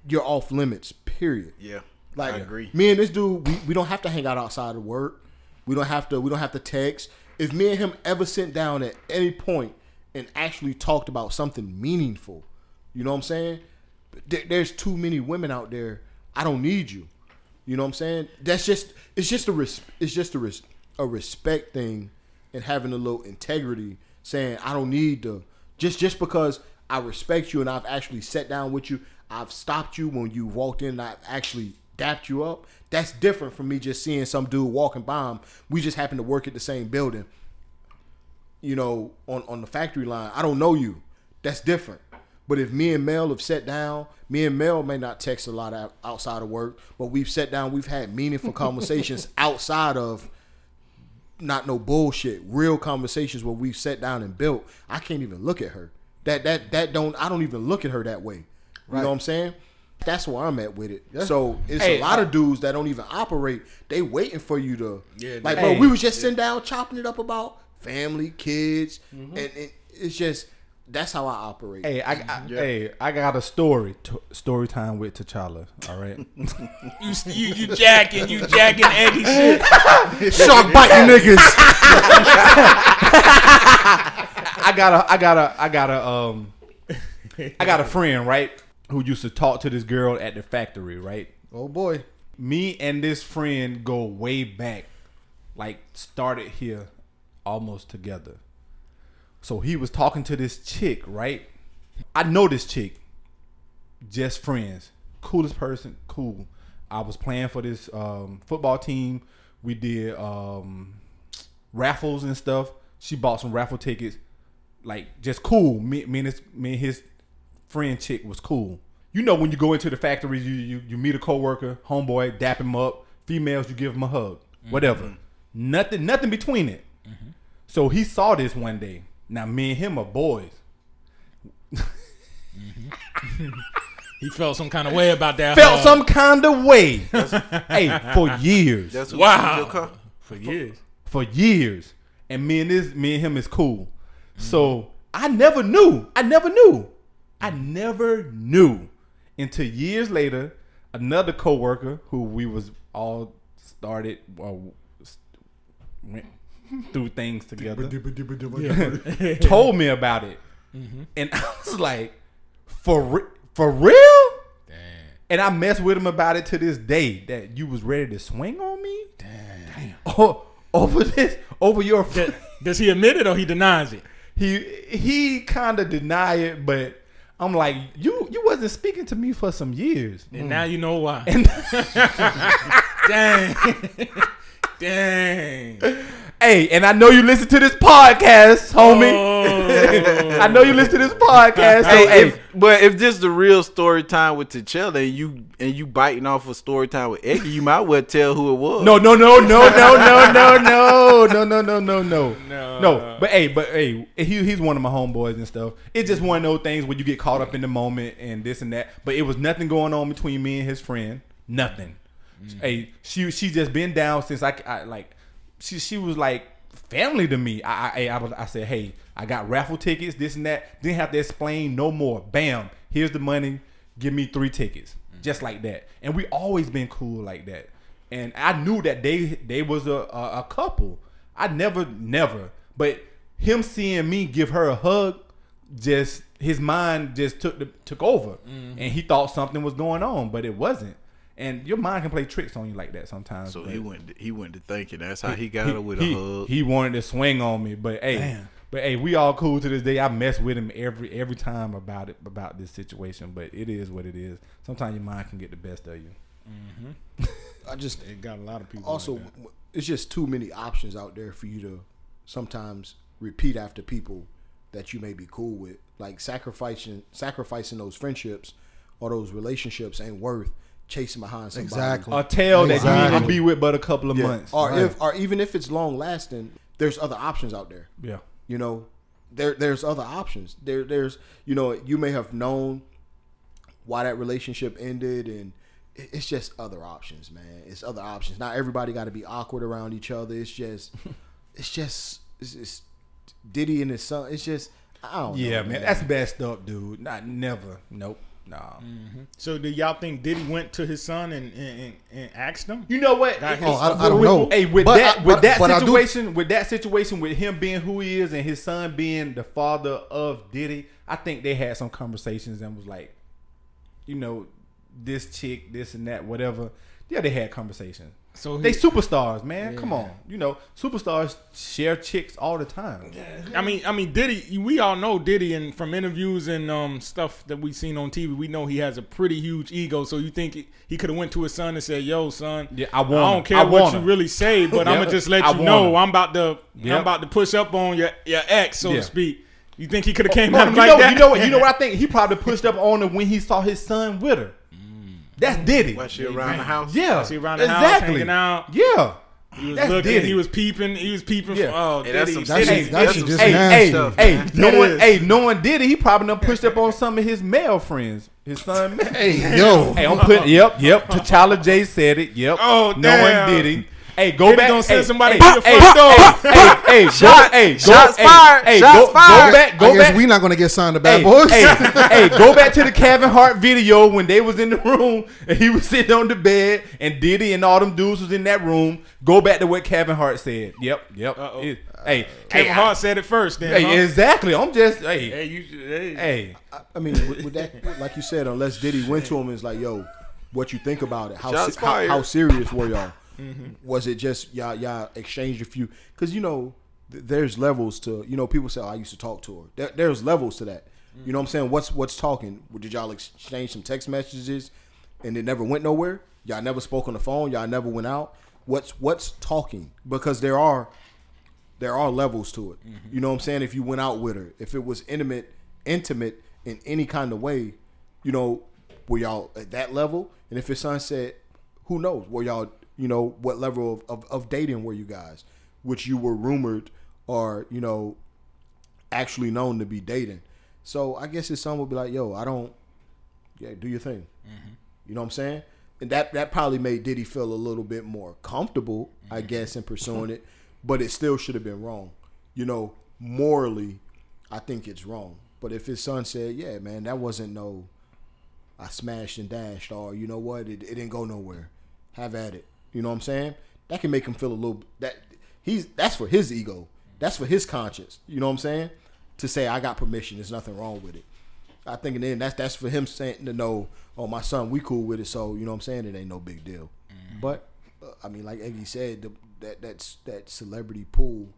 you're off limits. Period. yeah. Like I agree. me and this dude, we, we don't have to hang out outside of work. We don't have to we don't have to text. If me and him ever sit down at any point and actually talked about something meaningful, you know what I'm saying? There, there's too many women out there. I don't need you. You know what I'm saying? That's just it's just a res, it's just a res, a respect thing and having a little integrity saying I don't need to just just because I respect you and I've actually sat down with you, I've stopped you when you walked in and I've actually dapped you up. That's different from me just seeing some dude walking by him. We just happen to work at the same building. You know, on, on the factory line. I don't know you. That's different. But if me and Mel have sat down, me and Mel may not text a lot outside of work, but we've sat down, we've had meaningful conversations outside of not no bullshit, real conversations where we've sat down and built. I can't even look at her. That that that don't I don't even look at her that way. You know what I'm saying? That's where I'm at with it. So it's Hey, a lot of dudes that don't even operate. They waiting for you to Yeah, like, Hey. bro. We was just sitting down chopping it up about family, kids, and, and it's just that's how I operate. Hey, I, I hey, I got a story. T- story time with T'Challa. All right. You, you, you jacking, you jacking Eggy shit. Shark biting niggas. I got a, I got a, I got a, um, I got a friend right who used to talk to this girl at the factory. Right. Oh boy. Me and this friend go way back, like started here, almost together. So he was talking to this chick, right? I know this chick. Just friends. Coolest person, cool. I was playing for this um, football team. We did um, raffles and stuff. She bought some raffle tickets. Like just cool. Me, me, and, his, me and his friend chick was cool. You know when you go into the factory, you you, you meet a coworker, homeboy, dap him up. Females, you give him a hug, whatever. Nothing, nothing between it. So he saw this one day. Now me and him are boys. He felt some kind of way about that. Felt hug. some kind of way. hey, for years, That's Wow. your for years. for years, and me and this, me and him is cool. So I never knew. I never knew. I never knew until years later. Another coworker who we was all started or went through things together told me about it, mm-hmm. and I was like, "For re- for real?" And I messed with him about it to this day. That you was ready to swing on me. Damn. Oh, over this, over your. Does- Does he admit it or he denies it? he he kind of deny it, but I'm like, you you wasn't speaking to me for some years. And now you know why. And Dang. Dang. Hey, and I know you listen to this podcast, homie. Oh. I know you listen to this podcast. So, Hey, hey, if, but if this the real story time with T'Challa and you and you biting off a story time with Eggy, you might well tell who it was. No, no, no, no, no, no, no, no, no, no, no, no, no, No. no. But hey, but hey, he, he's one of my homeboys and stuff. It's just one of those things where you get caught up in the moment and this and that. But it was nothing going on between me and his friend. Nothing. Hey, she she just been down since I, I like. She she was like family to me. I I, I, was- I said, hey, I got raffle tickets, this and that. Didn't have to explain no more. Bam, here's the money. Give me three tickets, mm-hmm. just like that. And we always been cool like that. And I knew that they they was a, a, a couple. I never never, but him seeing me give her a hug, just his mind just took the, took over, mm-hmm. and he thought something was going on, but it wasn't. And your mind can play tricks on you like that sometimes. So he went. He went to thinking. That's how he got her with he, a hug. He wanted to swing on me, but hey, but hey, we all cool to this day. I mess with him every every time about it about this situation, but it is what it is. Sometimes your mind can get the best of you. Mm-hmm. I just It got a lot of people. also like that. it's just too many options out there for you to sometimes repeat after people that you may be cool with. Like sacrificing sacrificing those friendships or those relationships ain't worth chasing behind somebody. Exactly. A tail that you Exactly. need to be with, but a couple of Yeah. months. Or Right. if or even if it's long lasting, there's other options out there. yeah, You know, there there's other options. There there's you know you may have known why that relationship ended, and it's just other options, man. It's other options. Not everybody got to be awkward around each other. It's just it's just it's, it's Diddy and his son. It's just I don't yeah, know, man, that's messed up, dude. Not never. Nope. Nah. Mm-hmm. So do y'all think Diddy went to his son and and, and, and asked him? You know what? Got Oh, I- I don't know. Hey, with But that, I- with but- that but situation, with that situation, with him being who he is and his son being the father of Diddy, I think they had some conversations and was like, you know, this chick, this and that, whatever. Yeah, they had conversations. So he- they superstars, man. Come on, you know, superstars share chicks all the time. I mean, I mean, Diddy. We all know Diddy, and from interviews and um, stuff that we've seen on TV, we know he has a pretty huge ego. So you think he, he could have went to his son and said, "Yo, son, Yeah, I want I don't care I what want you really say, but I'm gonna just let I you know him. I'm about to Yeah. I'm about to push up on your your ex, so Yeah. to speak." You think he could have came Well, out you like know, that? you know what? You know what I think? He probably pushed up on her when he saw his son with her. That's Diddy. Why she around the house? Yeah, Was he around the house exactly. hanging out? Yeah, He was That's looking. Diddy. He was peeping. He was peeping. Yeah. From, oh, Hey, that's Diddy. some That's Diddy. just- that's some just hey, nasty. hey, stuff, hey, man. knowing, is. hey, knowing Diddy, he probably done pushed up on some of his male friends. His son. Hey, yo. Hey, I'm putting. Yep, yep. T'Challa J said it. Yep. Oh, knowing damn. Diddy. Hey, go Diddy back. gonna send hey, somebody hey, to your hey, front door. Hey, hey, go, Shots- hey, shots hey, fired, Hey, shots go, go back. Go I guess back. we not gonna get signed to Bad Hey, Boys. hey, hey, go back to the Kevin Hart video when they was in the room and he was sitting on the bed and Diddy and all them dudes was in that room. Go back to what Kevin Hart said. Yep, yep. Uh-oh. It- hey, Kevin hey, Hart said it first. Then, Hey, huh? exactly. I'm just hey, Hey, you. Hey. hey. I, I mean, with, with that, like you said, unless Diddy went to him and was like, "Yo, what you think about it? How Shots how, how serious were y'all? Mm-hmm. Was it just y'all y'all exchanged a few? Because you know, th- there's levels to you know people say oh, I used to talk to her. There, there's levels to that. Mm. You know what I'm saying? What's what's talking? Did y'all exchange some text messages and it never went nowhere? Y'all never spoke on the phone. Y'all never went out. What's what's talking? Because there are there are levels to it. Mm-hmm. You know what I'm saying? If you went out with her, if it was intimate, intimate in any kind of way, you know, were y'all at that level? And if it's sunset, who knows? Were y'all, you know, what level of, of, of dating were you guys? Which you were rumored or, you know, actually known to be dating. So I guess his son would be like, yo, I don't, yeah, do your thing. Mm-hmm. You know what I'm saying? And that that probably made Diddy feel a little bit more comfortable, I mm-hmm. guess, in pursuing it. But it still should have been wrong. You know, morally, I think it's wrong. But if his son said, "Yeah, man, that wasn't no, I smashed and dashed," or you know what, it, it didn't go nowhere. Have at it. You know what I'm saying? That can make him feel a little that he's that's for his ego. That's for his conscience. You know what I'm saying? To say I got permission, there's nothing wrong with it. I think and then that's that's for him saying to know, oh my son, we cool with it, so you know what I'm saying, it ain't no big deal. But uh, I mean, like Eggy said, the, that that's that celebrity pool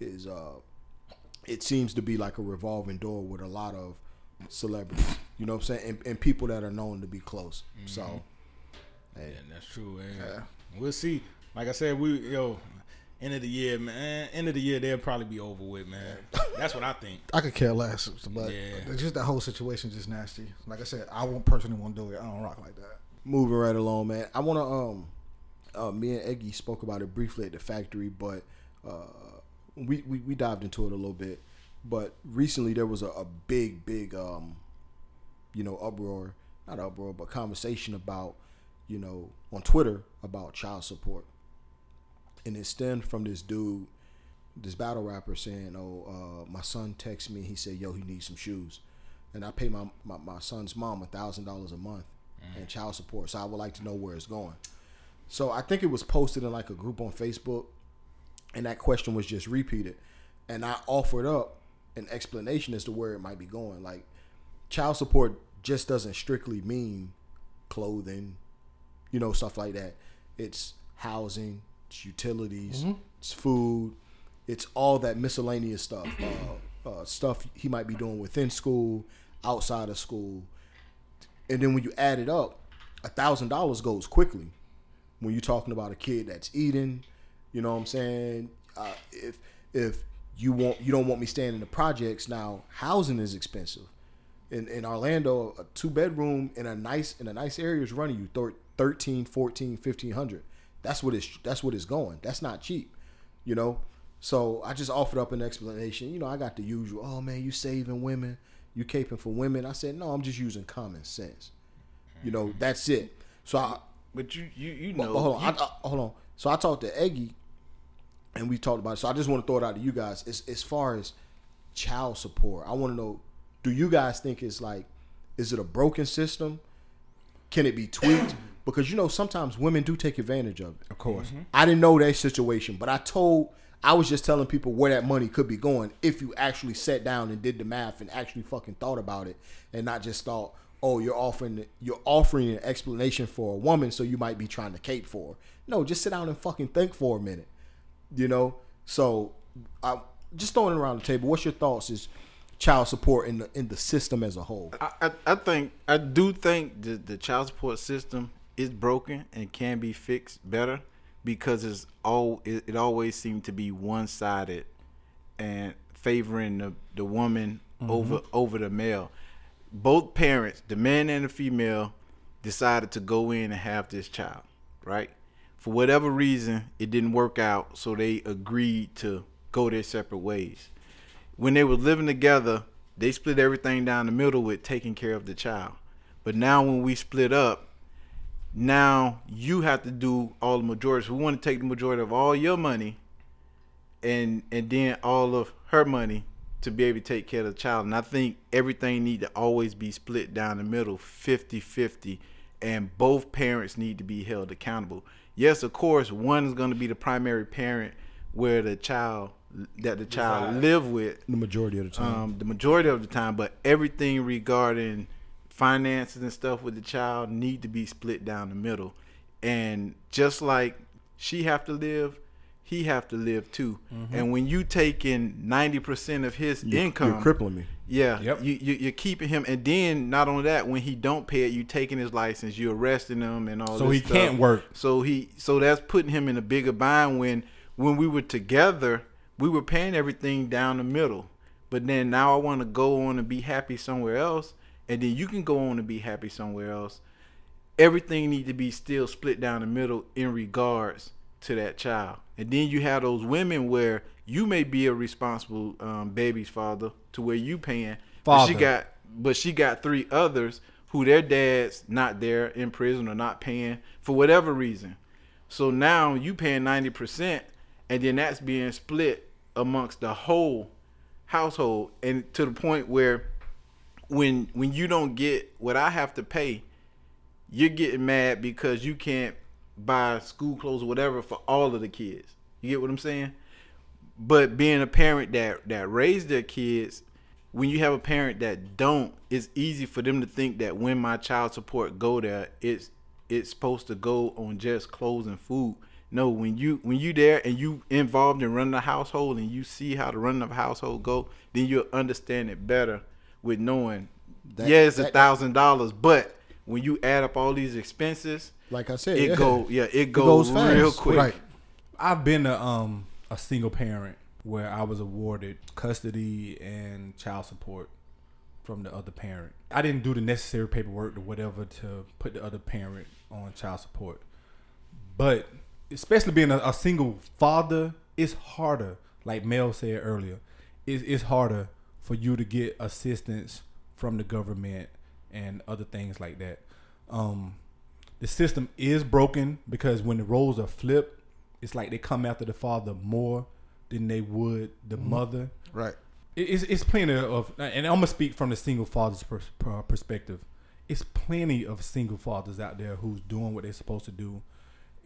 is uh, it seems to be like a revolving door with a lot of celebrities. You know what I'm saying, and, and people that are known to be close. So, hey, Yeah, that's true. Man. We'll see. Like I said, we yo, end of the year, man. End of the year, they'll probably be over with, man. That's what I think. I could care less, but Yeah. just that whole situation just nasty. Like I said, I won't personally want to do it. I don't rock like that. moving right along, man. I want to um, uh, me and Eggy spoke about it briefly at the factory, but uh, we, we we dived into it a little bit. But recently there was a, a big, big um, you know, uproar, not uproar, but conversation about, you know, on Twitter about child support, and it stemmed from this dude, this battle rapper saying, "Oh, uh, my son texted me. He said, yo, he needs some shoes." and I pay my, my, my son's mom a thousand dollars a month in child support. So I would like to know where it's going. So I think it was posted in like a group on Facebook, and that question was just repeated, and I offered up an explanation as to where it might be going. Like child support just doesn't strictly mean clothing, you know, stuff like that. It's housing, it's utilities, it's food, it's all that miscellaneous stuff, uh, uh, stuff he might be doing within school, outside of school, and then when you add it up, a thousand dollars goes quickly. When you're talking about a kid that's eating, you know what I'm saying? Uh, if if you want you don't want me staying in the projects now, housing is expensive. In in Orlando, a two bedroom in a nice in a nice area is running you thir- 13, 14, 1500. That's what it's that's what it's going. That's not cheap, you know. So I just offered up an explanation. You know, I got the usual. Oh man, you saving women, you caping for women. I said no, I'm just using common sense. You know, that's it. So I But you you you know hold on, you- I, I, hold on. So I talked to Eggy, and we talked about it. So I just want to throw it out to you guys. As as far as child support, I want to know: Do you guys think it's like, is it a broken system? Can it be tweaked? Because you know sometimes women do take advantage of it. Of course. Mm-hmm. I didn't know that situation, but I told I was just telling people where that money could be going if you actually sat down and did the math and actually fucking thought about it and not just thought, oh, you're offering you're offering an explanation for a woman, so you might be trying to cape for. her. No, just sit down and fucking think for a minute. You know? So I just throwing it around the table. What's your thoughts is child support in the in the system as a whole? I, I, I think I do think the, the child support system is broken and can be fixed better because it's all it, it always seemed to be one sided and favoring the, the woman mm-hmm. over over the male. Both parents, the man and the female, decided to go in and have this child, right? For whatever reason, it didn't work out, so they agreed to go their separate ways when they were living together, they split everything down the middle with taking care of the child. But now when we split up, now you have to do all the majority. So we want to take the majority of all your money and and then all of her money to be able to take care of the child. And I think everything need to always be split down the middle, 50-50, and both parents need to be held accountable. Yes, of course, one is going to be the primary parent where the child that the child live with The majority of the time. um, the majority of the time, but everything regarding finances and stuff with the child need to be split down the middle. And just like she have to live, he have to live too. Mm-hmm. And when you taking ninety percent of his You- income, You're crippling me. yeah, Yep. you, you you're keeping him, and then not only that, when he don't pay it, you taking his license, you arresting him, and all. That. So he stuff. can't work. So he so that's putting him in a bigger bind. When when we were together, we were paying everything down the middle, but then now I want to go on and be happy somewhere else, and then you can go on and be happy somewhere else. Everything need to be still split down the middle in regards to that child, and then you have those women where you may be a responsible um, baby's father to where you paying, but she got but she got three others who their dads not there in prison or not paying for whatever reason. So now you paying ninety percent, and then that's being split amongst the whole household, and to the point where when when you don't get what I have to pay, you're getting mad because you can't buy school clothes or whatever for all of the kids. You get what I'm saying? But being a parent that that raised their kids, when you have a parent that don't, it's easy for them to think that when my child support go there, it's it's supposed to go on just clothes and food. No, when you when you there and you involved in running a household and you see how the running of household go, then you'll understand it better with knowing. That- yeah, it's a thousand dollars, but when you add up all these expenses, Like I said, it yeah. go yeah, it goes, goes fast. real quick. Right. I've been a um a single parent where I was awarded custody and child support from the other parent. I didn't do the necessary paperwork or whatever to put the other parent on child support. But especially being a, a single father, it's harder. Like Mel said earlier, it's, it's harder for you to get assistance from the government and other things like that. Um, the system is broken because when the roles are flipped, it's like they come after the father more than they would the mother. Right. It's, it's plenty of, and I'm gonna speak from the single father's pers- perspective. It's plenty of single fathers out there who's doing what they're supposed to do,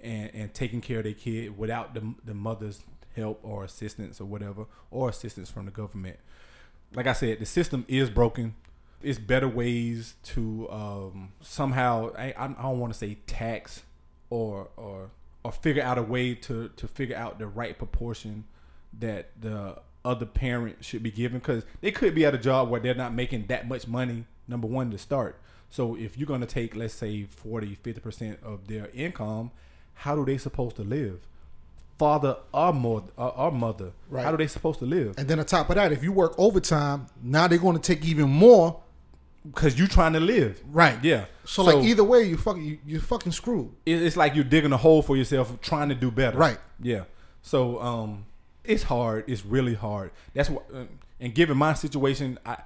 and and taking care of their kid without the the mother's help or assistance or whatever, or assistance from the government. Like I said, the system is broken. It's better ways to um, somehow I, I don't want to say tax or or or figure out a way to to figure out the right proportion that the other parent should be given because they could be at a job where they're not making that much money number one to start so if you're going to take let's say 40 50% of their income how do they supposed to live father or mother or, mother Right. how do they supposed to live And then on top of that, if you work overtime, now they're going to take even more. because you're trying to live Right. yeah So, like either way, you fucking you, you're fucking screwed. it's like you're digging a hole for yourself trying to do better Right. yeah so um it's hard it's really hard that's what uh, and given my situation i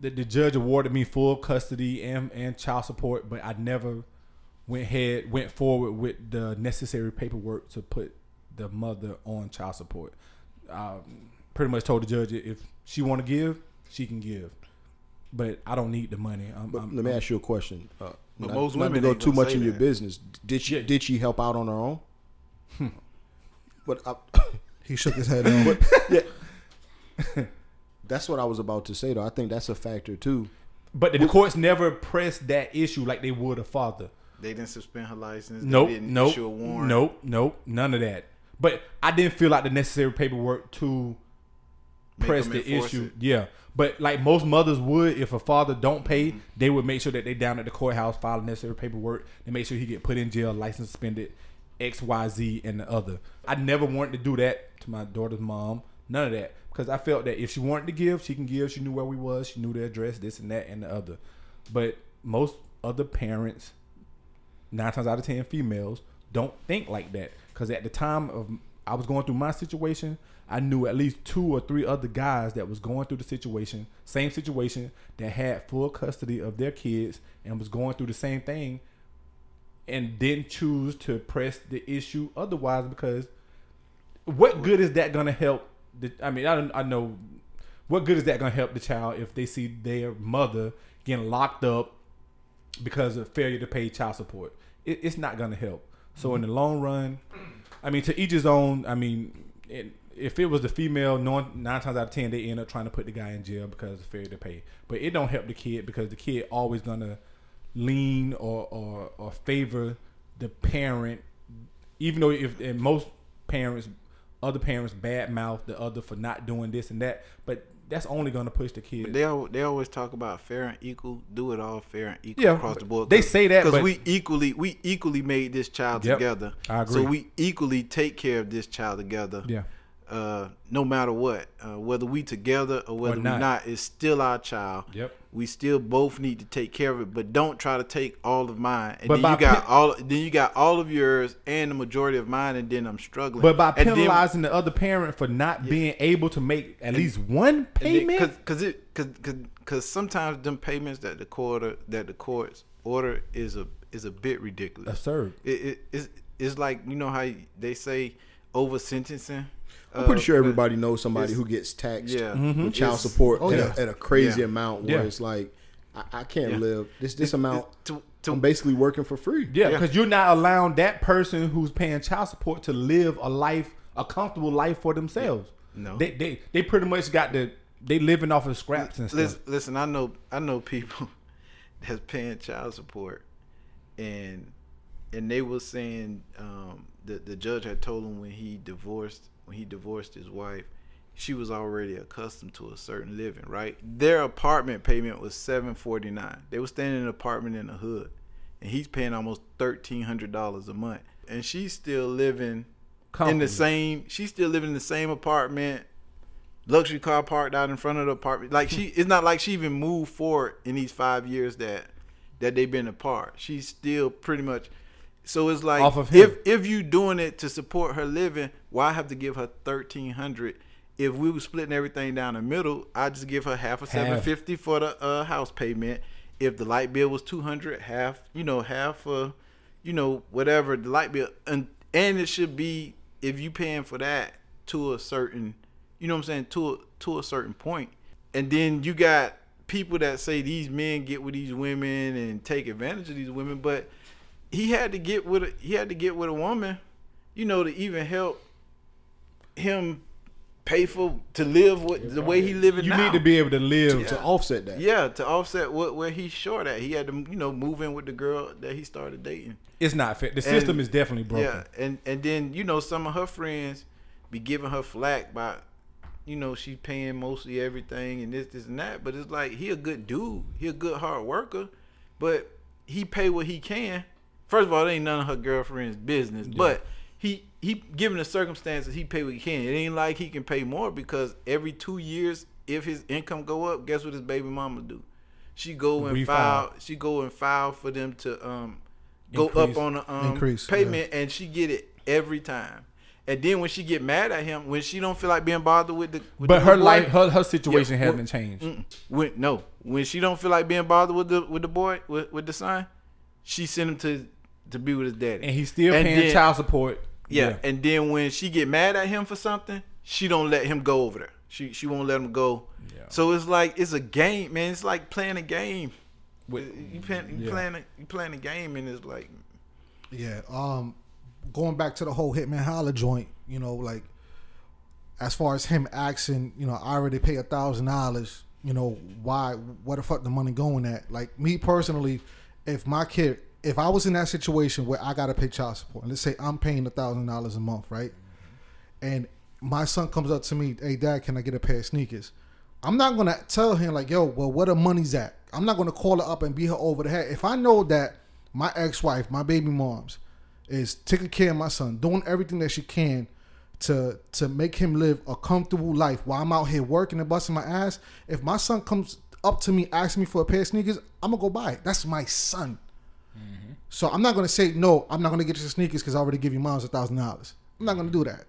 the, the judge awarded me full custody and and child support but i never went ahead went forward with the necessary paperwork to put the mother on child support um, pretty much told the judge if she want to give she can give but i don't need the money I'm, But I'm- let me ask you a question. Uh, But not, most not women to go too much say in your business. Did she Yeah. did she help out on her own? but I, He shook his head. No. yeah, that's what I was about to say. Though I think that's a factor too. but the courts never pressed that issue like they would a father They didn't suspend her license. They Nope, didn't nope, issue a warrant. nope, nope, none of that. But I didn't feel like the necessary paperwork to Make press the issue. it. Yeah, but like most mothers would, if a father don't pay, Mm-hmm. they would make sure that they down at the courthouse file necessary paperwork. They make sure he get put in jail, license suspended, X, Y, Z, and the other. I never wanted to do that to my daughter's mom. None of that because I felt that if she wanted to give, she can give. She knew where we was. She knew the address, this and that, and the other. But most other parents nine times out of ten females don't think like that because at the time of I was going through my situation, I knew at least two or three other guys that was going through the situation, same situation, that had full custody of their kids and was going through the same thing, and didn't choose to press the issue otherwise because what good is that gonna help? The, I mean, I I know what good is that gonna help the child if they see their mother getting locked up because of failure to pay child support. It, it's not going to help. So in the long run, I mean, to each his own. I mean, if it was the female, nine, times out of ten, they end up trying to put the guy in jail because of failure to pay. But it don't help the kid because the kid always gonna lean or or, or favor the parent, even though if most parents other parents bad mouth the other for not doing this and that. But that's only gonna push the kid. They they always talk about fair and equal. Do it all fair and equal Yeah, across the board. they say that, because we equally we equally made this child Yep, together. I agree. So we equally take care of this child together. Yeah. Uh, no matter what, uh, whether we together or whether not. we not, it's still our child. Yep. We still both need to take care of it, but don't try to take all of mine. And But then you got pen- all. Then you got all of yours and the majority of mine, and then I'm struggling. But by And then- penalizing the other parent for not being able to make at least one payment, because cause it cause, cause, cause sometimes them payments that the quarter that the courts order is a is a bit ridiculous. absurd. It, it it's, it's like you know how they say over sentencing. I'm pretty Uh, sure everybody knows somebody who gets taxed yeah. with child It's- support Oh, at, yeah. a, at a crazy Yeah. amount where Yeah. it's like I, I can't Yeah. live this this amount. to, to, I'm basically working for free. Yeah, Yeah. because you're not allowing that person who's paying child support to live a life, a comfortable life for themselves. No. they they they pretty much got the they living off of scraps and stuff. listen, listen, I know I know people that's paying child support, and and they were saying um, the the judge had told him when he divorced when he divorced his wife, she was already accustomed to a certain living. Right, their apartment payment was seven forty nine. They were staying in an apartment in the hood, and he's paying almost thirteen hundred dollars a month, and she's still living in the same. She's still living in the same apartment luxury car parked out in front of the apartment. Like she, it's not like she even moved forward in these five years that that they've been apart. She's still pretty much. So it's like of if if you doing it to support her living, why have to give her thirteen hundred? If we were splitting everything down the middle, I just give her half of seven fifty for the uh, house payment. If the light bill was two hundred, half you know half for you know whatever the light bill, and and it should be if you paying for that to a certain you know what I'm saying to a, to a certain point, and then you got people that say these men get with these women and take advantage of these women, but he had to get with a, he had to get with a woman, you know, to even help him pay for to live what the way he living you now. need to be able to live. To offset that. yeah to offset what where he's short at. He had to you know move in with the girl that he started dating. It's not fair. The system And- is definitely broken. Yeah, and and then you know some of her friends be giving her flack by, you know, she's paying mostly everything and this this and that. But it's like he a good dude. He a good hard worker, but he pay what he can. First of all, it ain't none of her girlfriend's business. But he he given the circumstances, he pay what he can. It ain't like he can pay more because every two years, if his income go up, guess what his baby mama do? She go and file. She go and file for them to um go Increase. up on the um Increase, payment, and she get it every time. And then when she get mad at him, when she don't feel like being bothered with the, with but the her boy- life, her her situation Yeah, hasn't well, changed. When no, when she don't feel like being bothered with the with the boy with, with the son, she send him to to be with his daddy. and he's still And paying then- child support. yeah. and then when she get mad at him for something, she don't let him go over there. She she won't let him go. Yeah. So it's like it's a game, man. It's like playing a game. With- you playing you yeah. playing a, you playing a game, and it's like Yeah. Um, going back to the whole Hitman Holla joint, you know, like as far as him asking, you know, I already pay a thousand dollars. You know, why? Where the fuck the money going at? Like me personally, if my kid, if I was in that situation where I gotta pay child support, and let's say I'm paying a thousand dollars a month, right? And my son comes up to me, hey dad, can I get a pair of sneakers? I'm not gonna tell him like, yo, well, where the money's at? I'm not gonna call her up and beat her over the head. If I know that my ex-wife, my baby mom's, is taking care of my son, doing everything that she can to to make him live a comfortable life while I'm out here working and busting my ass. If my son comes up to me asking me for a pair of sneakers, I'm gonna go buy it. That's my son. So I'm not gonna say no. I'm not gonna get you the sneakers because I already give you mom's a thousand dollars. I'm not gonna do that.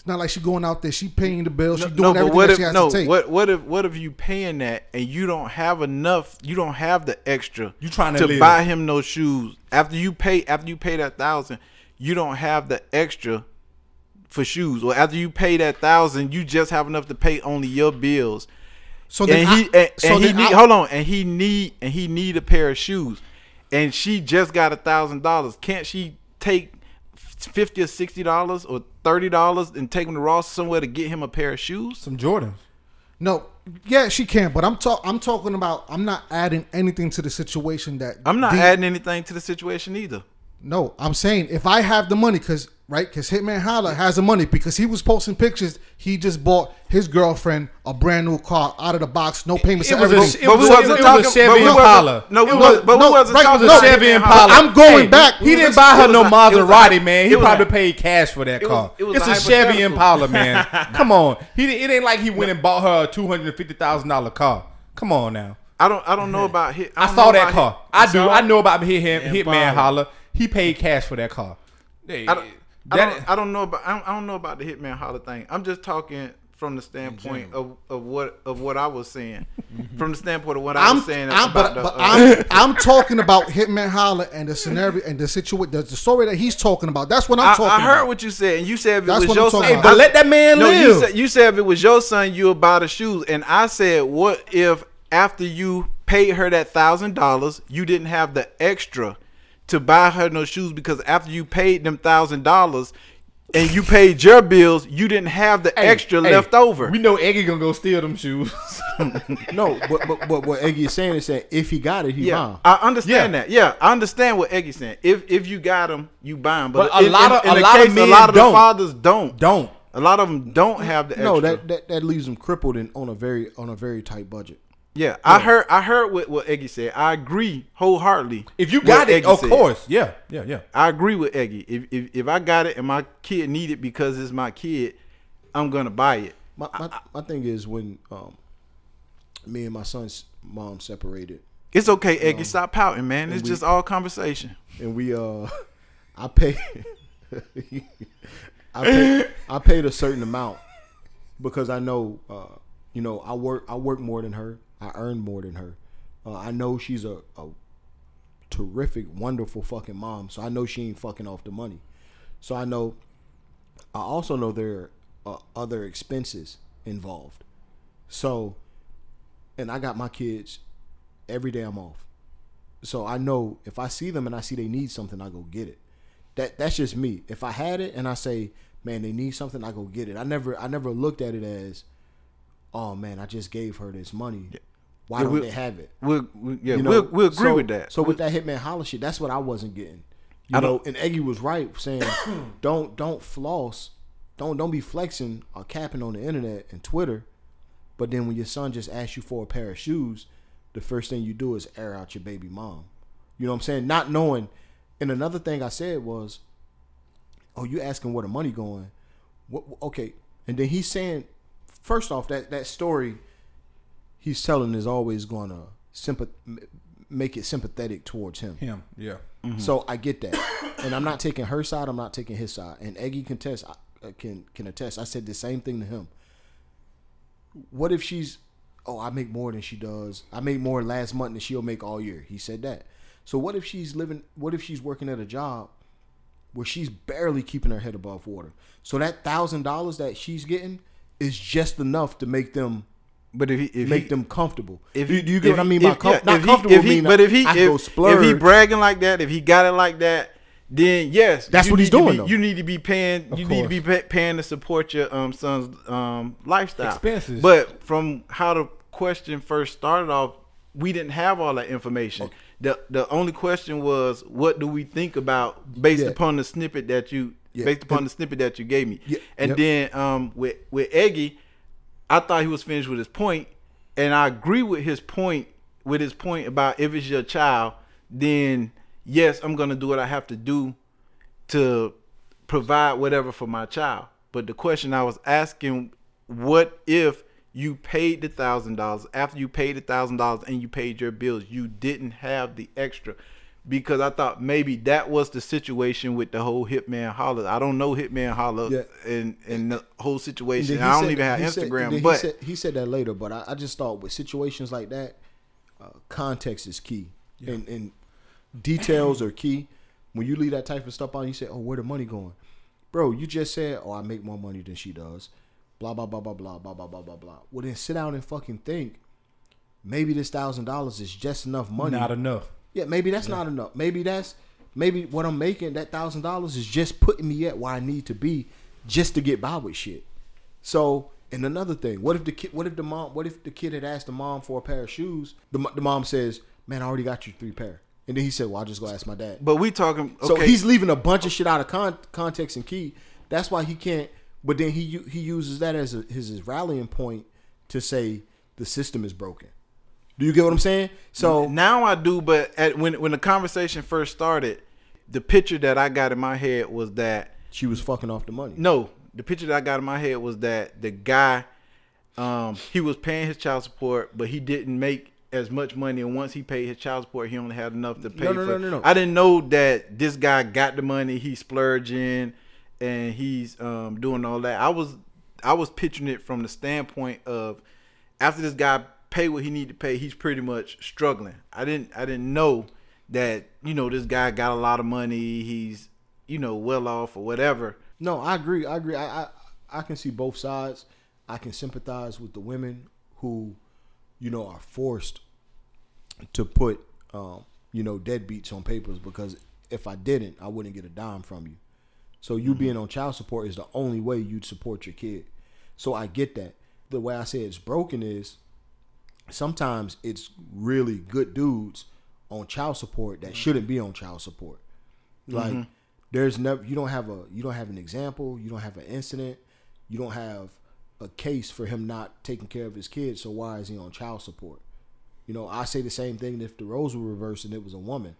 It's not like she going out there, she paying the bill, she doing everything that she has no, to take. what what if what if you paying that and you don't have enough? You don't have the extra. You trying to to buy him those shoes after you pay after you pay that thousand. You don't have the extra for shoes, or after you pay that thousand, you just have enough to pay only your bills. So then and I- he and, so and he need I- hold on, and he need and he need a pair of shoes, and she just got a thousand dollars. Can't she take fifty or sixty dollars or thirty dollars and take him to Ross somewhere to get him a pair of shoes? Some Jordans. No, yeah, she can, but I'm talk I'm talking about I'm not adding anything to the situation that I'm not D- adding anything to the situation either. No, I'm saying if I have the money, because right? Because Hitman Holla has the money because he was posting pictures. He just bought his girlfriend a brand new car out of the box, no payments. It and was a- it But was we a- wasn't it was a talking- Chevy but wasn't- Impala. No, we It wasn't. But we no, wasn't right, talking no, Chevy Hitman Impala. I'm going Hey, back. He didn't buy her no was a- it a- Maserati, man. He probably a- paid cash for that it was- car. it was it's a a Chevy hypothetical. Impala, man. Come on. He di- it ain't like he went and bought her a two hundred and fifty thousand dollar car. Come on now. I don't. I don't know about hit. I saw that car. I do. I know about hit Hitman Impala. Holla. He paid cash for that car. Hey, I don't, I don't, I don't know about I don't, I don't know about the Hitman Holla thing. I'm just talking from the standpoint of, of what of what I was saying. from the standpoint of what I I'm, was saying I'm, about but, the, but uh, I'm, I'm talking about Hitman Holla and the scenario and the situation, the, the story that he's talking about. That's what I'm I, talking I heard about. what you said, and you said if it That's was what your I'm son, Hey, about. but let that man no, live. you said you said if it was your son, you would buy the shoes, and I said, what if after you paid her that thousand dollars, you didn't have the extra to buy her no shoes because after you paid them thousand dollars. And you paid your bills, you didn't have the Hey, extra hey, left over. We know Eggy gonna go steal them shoes. No, but, but but what Eggy is saying is that if he got it, he Yeah, mine. I understand Yeah. that. Yeah, I understand what Eggy's saying. If if you got them, you buy them. But, But a in, lot of- in a lot of case, men a lot of don't. the fathers don't. don't. A lot of them don't have the extra. No, that, that that leaves them crippled and on a very on a very tight budget. Yeah, I heard. I heard what, what Eggy said. I agree wholeheartedly. If you got it, Eggy of said. course. Yeah, yeah, yeah. I agree with Eggy. If, if if I got it and my kid need it because it's my kid, I'm gonna buy it. My my, my thing is when um, me and my son's mom separated, It's okay, Eggy. Stop pouting, man. It's we- just all conversation. and we uh, I pay, I pay, I paid a certain amount because I know, uh, you know, I work I work more than her. I earn more than her. Uh, I know she's a, a terrific, wonderful fucking mom. So I know she ain't fucking off the money. So I know. I also know there are uh, other expenses involved. So, and I got my kids every day I'm off. So I know if I see them and I see they need something, I go get it. That that's just me. If I had it and I say, man, they need something, I go get it. I never I never looked at it as, oh man, I just gave her this money. Why Yeah, don't we- they have it? We'll, we, yeah, You know, we'll, we'll agree so- with that. So with that Hitman Holla shit, that's what I wasn't getting. You I know, don't- and Eggy was right saying, don't don't floss, don't don't be flexing or capping on the internet and Twitter, but then when your son just asks you for a pair of shoes, the first thing you do is air out your baby mom. You know what I'm saying? Not knowing. And another thing I said was, oh, you asking where the money going? What, okay, and then he's saying, first off, that that story he's telling is always going to sympath- make it sympathetic towards him. Him. Yeah. So I get that, and I'm not taking her side. I'm not taking his side. And Eggy can test, uh, can can attest. I said the same thing to him. What if she's, oh, I make more than she does. I make more last month than she'll make all year. He said that. So what if she's living? What if she's working at a job where she's barely keeping her head above water? So that thousand dollars that she's getting is just enough to make them but if he if make he, them comfortable. If he, do you get what I mean by if- com- yeah, not if he- comfortable? if he- mean but if he I can go if, if he bragging like that, if he got it like that, then yes, That's what he's doing, be- though. You need to be paying. you need to be pay, paying to support your um son's um lifestyle Expenses. But from how the question first started off, we didn't have all that information. The the only question was, what do we think about based Yeah. upon the snippet that you Yeah. based upon the snippet that you gave me, Yeah. and Yep. then um with with Eggy, I thought he was finished with his point, and I agree with his point with his point about if it's your child, then yes, I'm gonna do what I have to do to provide whatever for my child. But the question I was asking, what if you paid the thousand dollars after you paid the thousand dollars and you paid your bills, you didn't have the extra? Because I thought maybe that was the situation with the whole Hitman Holla. I don't know Hitman Holla Yeah. and and the whole situation. I don't said- even have he said- Instagram, he but said, he said that later. But I, I just thought with situations like that, uh, context is key, and, and details are key. When you leave that type of stuff on, you say, "Oh, where the money going, bro?" You just said, "Oh, I make more money than she does." Blah blah blah blah blah blah blah blah blah blah. Well, then sit down and fucking think. Maybe this thousand dollars is just enough money. Not enough. Yeah, maybe that's not enough. Maybe that's maybe what I'm making that thousand dollars is just putting me at where I need to be just to get by with shit. So, and another thing, what if the kid? What if the mom? What if the kid had asked the mom for a pair of shoes? The the mom says, "Man, I already got you three pair," And then he said, "Well, I'll just go ask my dad." But we talking. Okay, So he's leaving a bunch of shit out of con- context and key. That's why he can't. But then he he uses that as a, his, his rallying point to say the system is broken. Do you get what I'm saying? So now I do. But at, when when the conversation first started, the picture that I got in my head was that she was fucking off the money. no, the picture that I got in my head was that the guy, um, he was paying his child support, but he didn't make as much money. And once he paid his child support, he only had enough to pay. No, no, for, no, no, no. I didn't know that this guy got the money. He's splurging, and he's um, doing all that. I was I was picturing it from the standpoint of after this guy pay what he need to pay, he's pretty much struggling. I didn't I didn't know that you know this guy got a lot of money. He's you know well off or whatever. No, I agree. I agree. I, I I can see both sides. I can sympathize with the women who, you know, are forced to put, um, you know, deadbeats on papers because if I didn't, I wouldn't get a dime from you. So you being on child support is the only way you'd support your kid. So I get that. The way I say it's broken is sometimes it's really good dudes on child support that mm-hmm. shouldn't be on child support. Like mm-hmm. there's never you don't have a you don't have an example, you don't have an incident, you don't have a case for him not taking care of his kids. So why is he on child support? You know, I say the same thing if the roles were reversed and it was a woman.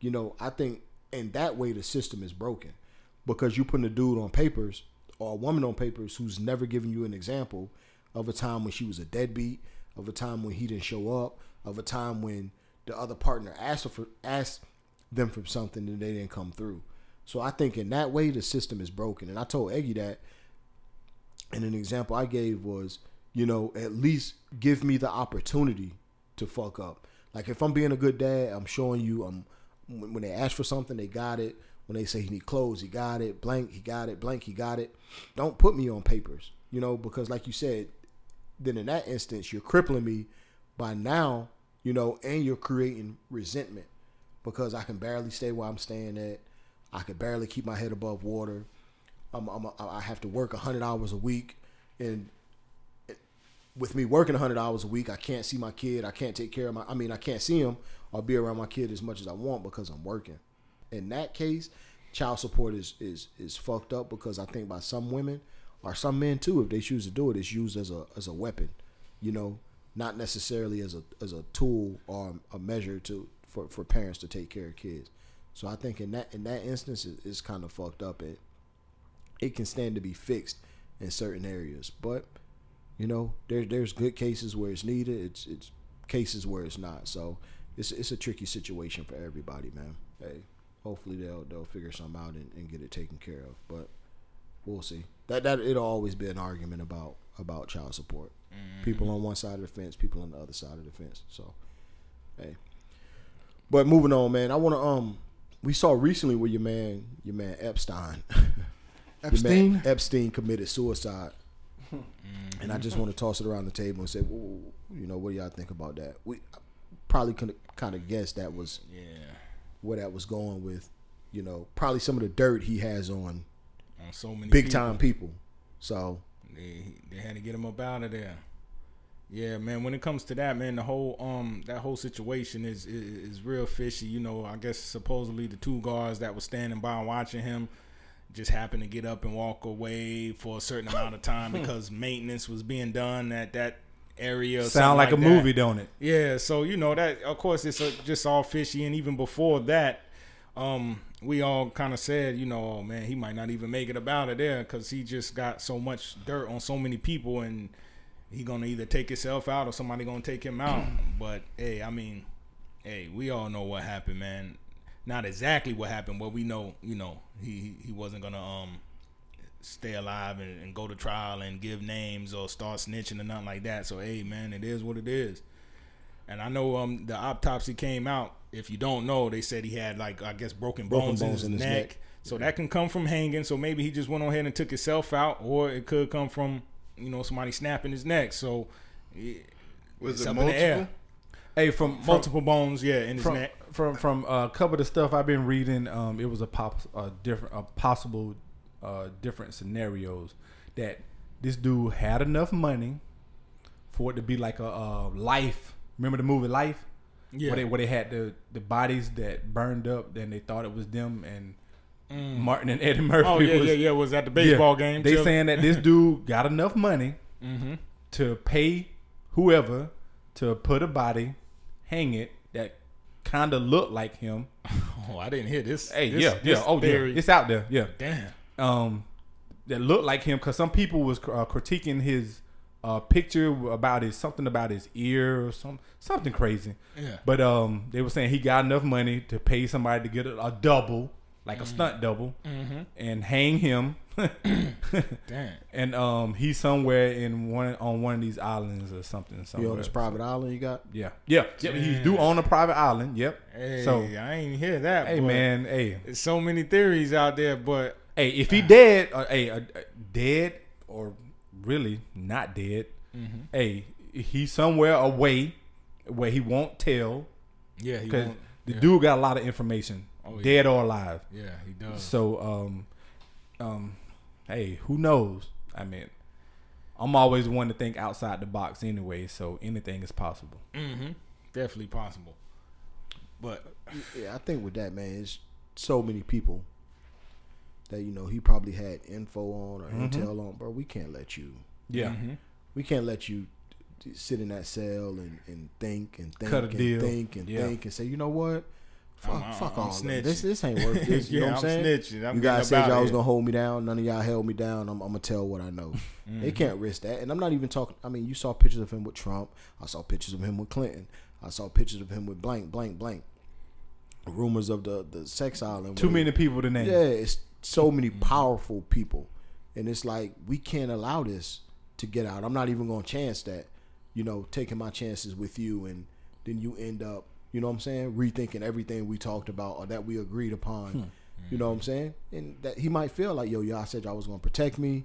You know, I think in that way the system is broken because you're putting a dude on papers or a woman on papers who's never given you an example of a time when she was a deadbeat, of a time when he didn't show up, of a time when the other partner asked for asked them for something and they didn't come through. So I think in that way the system is broken. And I told Eggy that and an example I gave was, you know, at least give me the opportunity to fuck up. Like if I'm being a good dad, I'm showing you um, I'm when they ask for something, they got it. When they say he need clothes, he got it. Blank, he got it. Blank, he got it. Don't put me on papers, you know, because like you said, then in that instance, you're crippling me by now, you know, and you're creating resentment because I can barely stay where I'm staying at. I can barely keep my head above water. I'm, I'm, I have to work 100 hours a week. And with me working 100 hours a week, I can't see my kid. I can't take care of my, I mean, I can't see him or be around my kid as much as I want because I'm working. In that case, child support is, is, is fucked up because I think by some women or some men too, if they choose to do it, it's used as a, as a weapon, you know, not necessarily as a, as a tool or a measure to, for, for parents to take care of kids. So I think in that, in that instance, it, it's kind of fucked up. It, it can stand to be fixed in certain areas, but you know, there's there's good cases where it's needed. It's it's cases where it's not. So it's it's a tricky situation for everybody, man. Hey, hopefully they'll they'll figure something out and, and get it taken care of. But we'll see. That that it'll always be an argument about about child support. People on one side of the fence, people on the other side of the fence. So hey. But moving on, man. I want to um. We saw recently where your man your man Epstein. your man Epstein? Epstein committed suicide. And I just want to toss it around the table and say, well, you know, what do y'all think about that? We probably could kind of guess that was Yeah. where that was going with, you know, probably some of the dirt he has on On so many big people. time people. So They they had to get him up out of there. Yeah, man. When it comes to that, man, the whole um that whole situation is is, is real fishy. You know, I guess supposedly the two guards that were standing by watching him just happened to get up and walk away for a certain amount of time because maintenance was being done at that area. Sound something like, a that. movie, don't it? Yeah, so you know that of course it's uh just all fishy, and even before that, um, we all kind of said, you know, oh, man, he might not even make it about it there because he just got so much dirt on so many people, and he gonna either take himself out or somebody gonna take him out. but hey, I mean, hey, we all know what happened, man. Not exactly what happened, but we know, you know, he he wasn't gonna um stay alive and, and go to trial and give names or start snitching or nothing like that. So hey, man, it is what it is. And I know um the autopsy came out. If you don't know, they said he had like I guess broken bones, Broken in his, in his neck. neck. So that can come from hanging. So maybe he just went on ahead and took himself out, or it could come from you know somebody snapping his neck. So it- Was it's it up in the air. multiple? Hey, from, from Multiple bones, yeah, in his from neck. from from uh, a couple of the stuff I've been reading, um, it was a pop a different a possible uh, different scenarios that this dude had enough money for it to be like a uh, life. Remember the movie Life? Yeah. where they where they had the the bodies that burned up, then they thought it was them and Martin and Eddie Murphy. Oh yeah, was, yeah, yeah. Was at the baseball yeah. game. They too. saying that this dude got enough money Mm-hmm. to pay whoever to put a body, hang it that kind of looked like him. Oh, I didn't hear this. Hey, this- yeah, this yeah, oh theory. yeah, it's out there, yeah. Damn. Um, that looked like him because some people was uh, critiquing his uh picture about his something about his ear or some something crazy. Yeah. But um, they were saying he got enough money to pay somebody to get a, a double, like a stunt double, Mm-hmm. and hang him. Damn. and um, he's somewhere in one on one of these islands or something. You Somewhere. on this private island you got? Yeah, yeah, yeah. He do own a private island. Yep. Hey, so, I ain't hear that. hey man, hey, There's so many theories out there, but hey, if he dead, or, hey, uh, uh, dead or really not dead, Mm-hmm. hey, he's somewhere away where he won't tell yeah, because the yeah. dude got a lot of information, Oh, yeah. dead or alive. Yeah, he does. So, um, um, hey, who knows? I mean, I'm always one to think outside the box anyway, so anything is possible. Mm-hmm. Definitely possible. But Yeah, I think with that man, it's so many people that you know he probably had info on or intel on. Bro, we can't let you. Yeah. Mhm. We can't let you sit in that cell and, and think and think Cut a and deal. think and Yeah. think and say, you know what? Fuck, I'm- fuck I'm all of it. This this ain't worth this. You Yeah, know what I'm I'm saying? snitching. I'm you guys said y'all outta was gonna hold me down. None of y'all held me down. I'm, I'm gonna tell what I know. Mm-hmm. They can't risk that. And I'm not even talking. I mean, you saw pictures of him with Trump. I saw pictures of him with Clinton. I saw pictures of him with blank, blank, blank. Rumors of the the sex island. Too many people to name. yeah, it's so many powerful people, and it's like we can't allow this to get out. I'm not even going to chance that, you know, taking my chances with you, and then you end up, you know, what I'm saying, rethinking everything we talked about or that we agreed upon. Hmm. You know what I'm saying? And that he might feel like, yo, y'all said y'all was to protect me,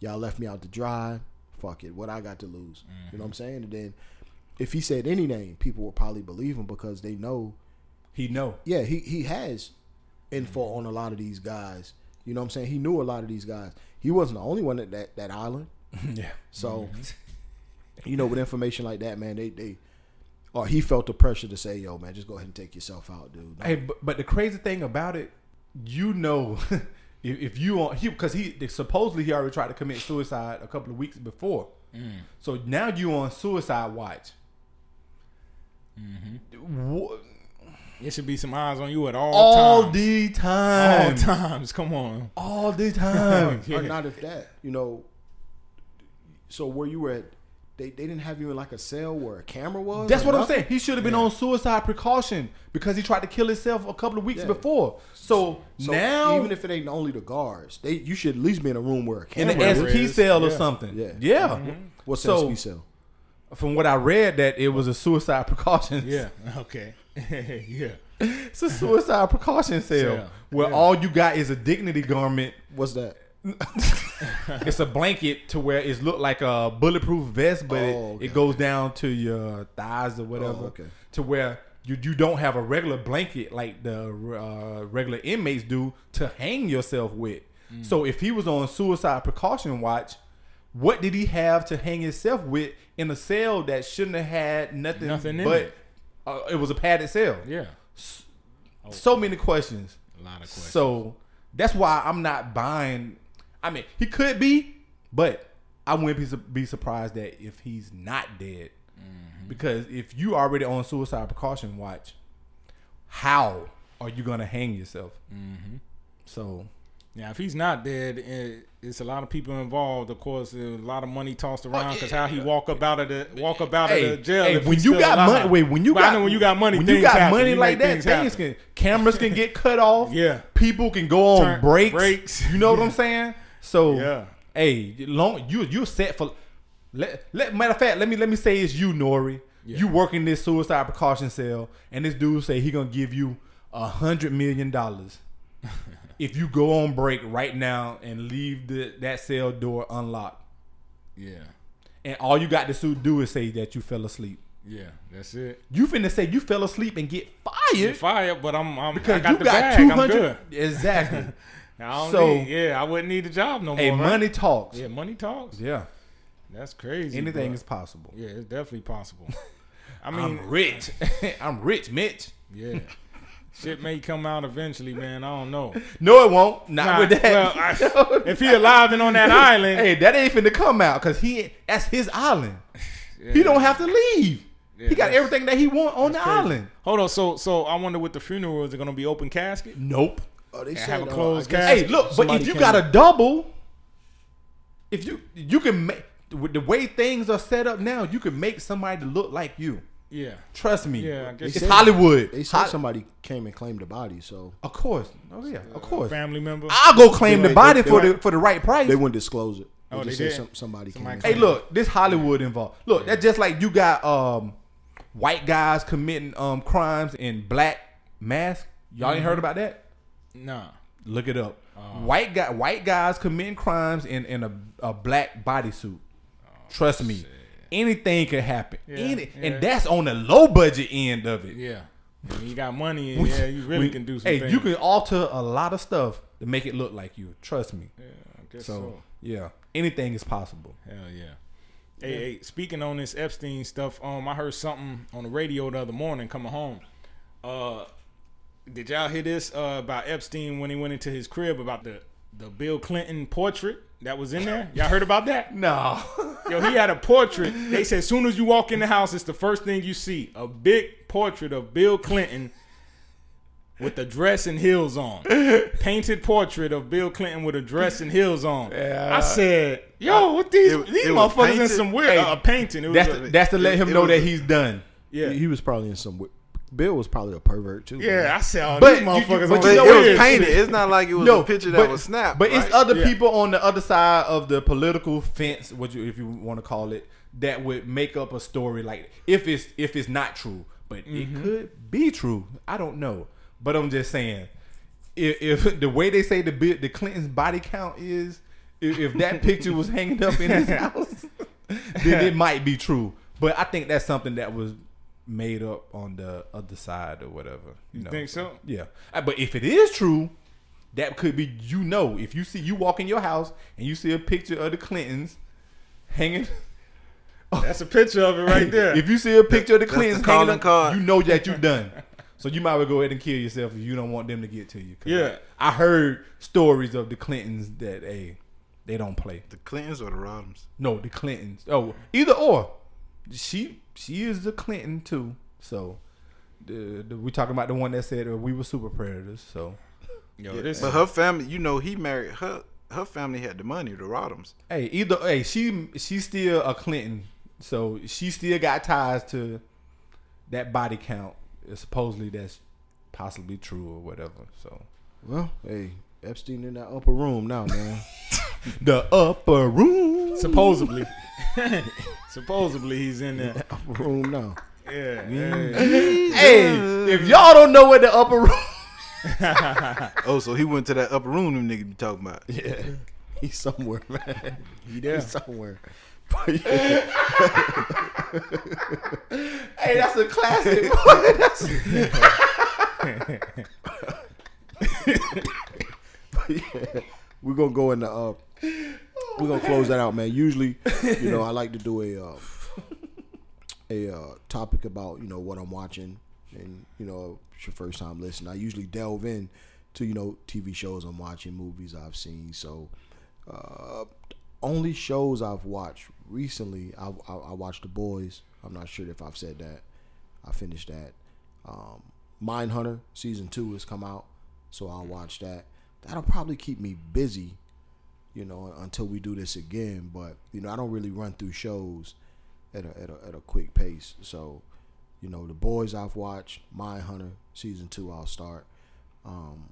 y'all left me out to dry. Fuck it, what I got to lose? You know what I'm saying? And then if he said any name, people would probably believe him because they know He know. yeah, he he has info on a lot of these guys. You know what I'm saying? He knew a lot of these guys. He wasn't the only one at that, that island. yeah. So, mm-hmm. you know, with information like that, man, they they or he felt the pressure to say, "Yo, man, just go ahead and take yourself out, dude." Hey, but, but the crazy thing about it, you know, if, if you on he because he supposedly he already tried to commit suicide a couple of weeks before, mm. so now you on suicide watch. Mm-hmm. Wha- There should be some eyes on you at all, all times. the all times. Come on. all the time. Or not if that, you know. So where you were at, they, they didn't have you in like a cell where a camera was. That's or what I'm saying. He should have been on suicide precaution because he tried to kill himself a couple of weeks Yeah. before. So, So now, even if it ain't only the guards, they you should at least be in a room where a in camera the is. SP is. cell or something, Yeah. yeah. Mm-hmm. What's So- the SP cell? From what I read, that it was a suicide precaution. Yeah. Okay. yeah. It's a suicide precaution cell Cell. where Yeah. all you got is a dignity garment. What's that? It's a blanket to where it looked like a bulletproof vest, but Oh, it, it goes down to your thighs or whatever. Oh, okay. To where you you don't have a regular blanket like the uh, regular inmates do to hang yourself with. Mm. So if he was on suicide precaution watch, what did he have to hang himself with in a cell that shouldn't have had nothing, Nothing in but it. Uh, it was a padded cell. Yeah. So many questions. A lot of questions. So that's why I'm not buying. I mean, he could be, but I wouldn't be, be surprised that if he's not dead, Mm-hmm. because if you already on suicide precaution watch, how are you gonna hang yourself? Mm-hmm. So Now, if he's not dead, it, it's a lot of people involved. Of course, there's a lot of money tossed around oh, because how he walk up out of the walk up out hey, of the jail. hey, when you got alive. money, wait, when you But got when you got money, when you got happen. money You like that, things things can cameras can get cut off. Yeah. people can go on Turn- breaks. breaks. You know what I'm saying? So Yeah. hey, long you you set for. Let, let matter of fact, let me let me say it's you, Nori. You working this suicide precaution cell, and this dude say he gonna give you a hundred million dollars if you go on break right now and leave the that cell door unlocked. Yeah. And all you got to do is say that you fell asleep. Yeah. That's it. You finna say you fell asleep and get fired Get fired, but I'm, I'm because I got you the got bag. two I'm good. Exactly. I don't So- need, yeah, I wouldn't need a job no more. hey, right? money talks. Yeah, money talks. Yeah, That's crazy. anything but- is possible. Yeah, it's definitely possible. I mean, I'm rich. I'm rich, Mitch. yeah. Shit may come out eventually, man. I don't know. No, it won't. Not Nah, with that. well, I- if he alive and on that island, hey, that ain't finna come out because he that's his island. He don't have to leave. Yeah, he got everything that he want on the crazy. island. Hold on. So, so I wonder what the funeral is. It gonna be open casket? Nope. Oh, they have a uh, closed I guess. Hey, look, but if you came- got a double, if you you can make with the way things are set up now, you can make somebody look like you. Yeah. Trust me. Yeah, I guess it's said- Hollywood. They said Ho- somebody came and claimed the body, so Of course. Oh yeah. Of course. Family member. I'll go claim They the might- body they- for they the for the right price. they wouldn't disclose it. They Oh, just they said did? some, somebody Somebody came. Hey, look, this Hollywood involved. Look, that's just like you got um white guys committing um crimes in black mask. Y'all ain't heard about that? Nah. Look it up. white guy, white guys committing crimes in in a, a black bodysuit. Trust me, anything could happen. Yeah, Any, yeah. and that's on the low budget end of it. Yeah. When you got money, and yeah, you really We- can do some Hey, things. you can alter a lot of stuff to make it look like you. Trust me. Yeah, I guess So, so. yeah, anything is possible. Hell yeah. Hey, hey, speaking on this Epstein stuff, um, I heard something on the radio the other morning coming home. Uh, did y'all hear this uh, about Epstein when he went into his crib about the the Bill Clinton portrait that was in there? Y'all heard about that? No. Yo, he had a portrait. They said as soon as you walk in the house, it's the first thing you see a big portrait of Bill Clinton with a dress and heels on. Painted portrait of Bill Clinton with a dress and heels on. I said, "Yo, what these It- these it motherfuckers in some weird Hey, uh, painting?" It was That's a- to, that's to let him it know was that a- he's done. yeah, He, he was probably in some. Bill was probably a pervert too. man. yeah. I said, "Oh, But these you- motherfuckers but on you know it was painted. It's not like it was no a picture but, that was snapped. But it's other Yeah. people on the other side of the political fence, what you if you want to call it, that would make up a story like if it's if it's not true, but Mm-hmm. it could be true. I don't know, but I'm just saying, if, if the way they say the the Clintons body count is, if, if that picture was hanging up in his house, then it might be true. But I think that's something that was made up on the other side or whatever. You, know? think so? Yeah. Uh, But if it is true, that could be you know if you see you walk in your house and you see a picture of the Clintons hanging. That's a picture of it right there. If you see a picture of the That's the Clintons calling hanging up, you know that you're done. So you might well go ahead and kill yourself if you don't want them to get to you. Yeah. I, I heard stories of the Clintons that hey, they don't play. the Clintons or the Rodhams. No, the Clintons. Oh, either or. She she is the Clinton too. So the, the, we talking about the one that said uh, we were super predators. So Yo, this But her family, you know, he married her. Her family had the money, the Rodhams. hey, either hey, she she's still a Clinton. So she still got ties to that body count. Supposedly that's possibly true or whatever. So Well, hey, Epstein in that upper room now, man. the upper room. supposedly, supposedly he's in there. upper room now. Yeah, Mm. yeah. Hey, if y'all don't know what the upper room, Oh, so he went to that upper room them niggas be talking about. Yeah, he's somewhere, man. He there. He's somewhere. But yeah, hey, that's a classic. but yeah, we're gonna go in the uh, we're gonna close that out, man. Usually, you know, I like to do a uh, a uh, topic about you know what I'm watching, and you know, it's your first time listening. I usually delve in to you know TV shows I'm watching, movies I've seen. So, uh, only shows I've watched recently, I, I, I watched The Boys. I'm not sure if I've said that. I finished that. Um, Mindhunter season two has come out, so I'll watch that. That'll probably keep me busy, you know, until we do this again. But you know, I don't really run through shows at a at a, at a quick pace. So, you know, the boys I've watched, Mindhunter season two, I'll start. Um,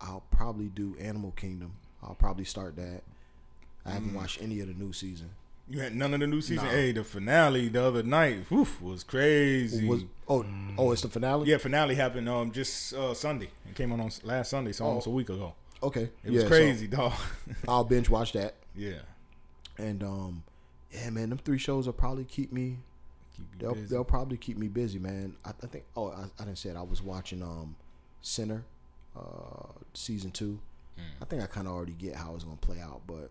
I'll probably do Animal Kingdom. I'll probably start that. I haven't watched any of the new season. You had none of the new season. Nah. Hey, the finale the other night, woof, was crazy. Was, oh, oh, it's the finale. yeah, finale happened um just uh, Sunday. It came on on last Sunday, so almost a week ago. Okay. It was Yeah, so crazy, dog. I'll binge watch that. yeah, And um, yeah, man, them three shows will probably keep me. keep They'll busy. they'll probably keep me busy, man. I, I think. Oh, I, I didn't say it. I was watching um, Sinner, uh, season two. I think I kind of already get how it's gonna play out, but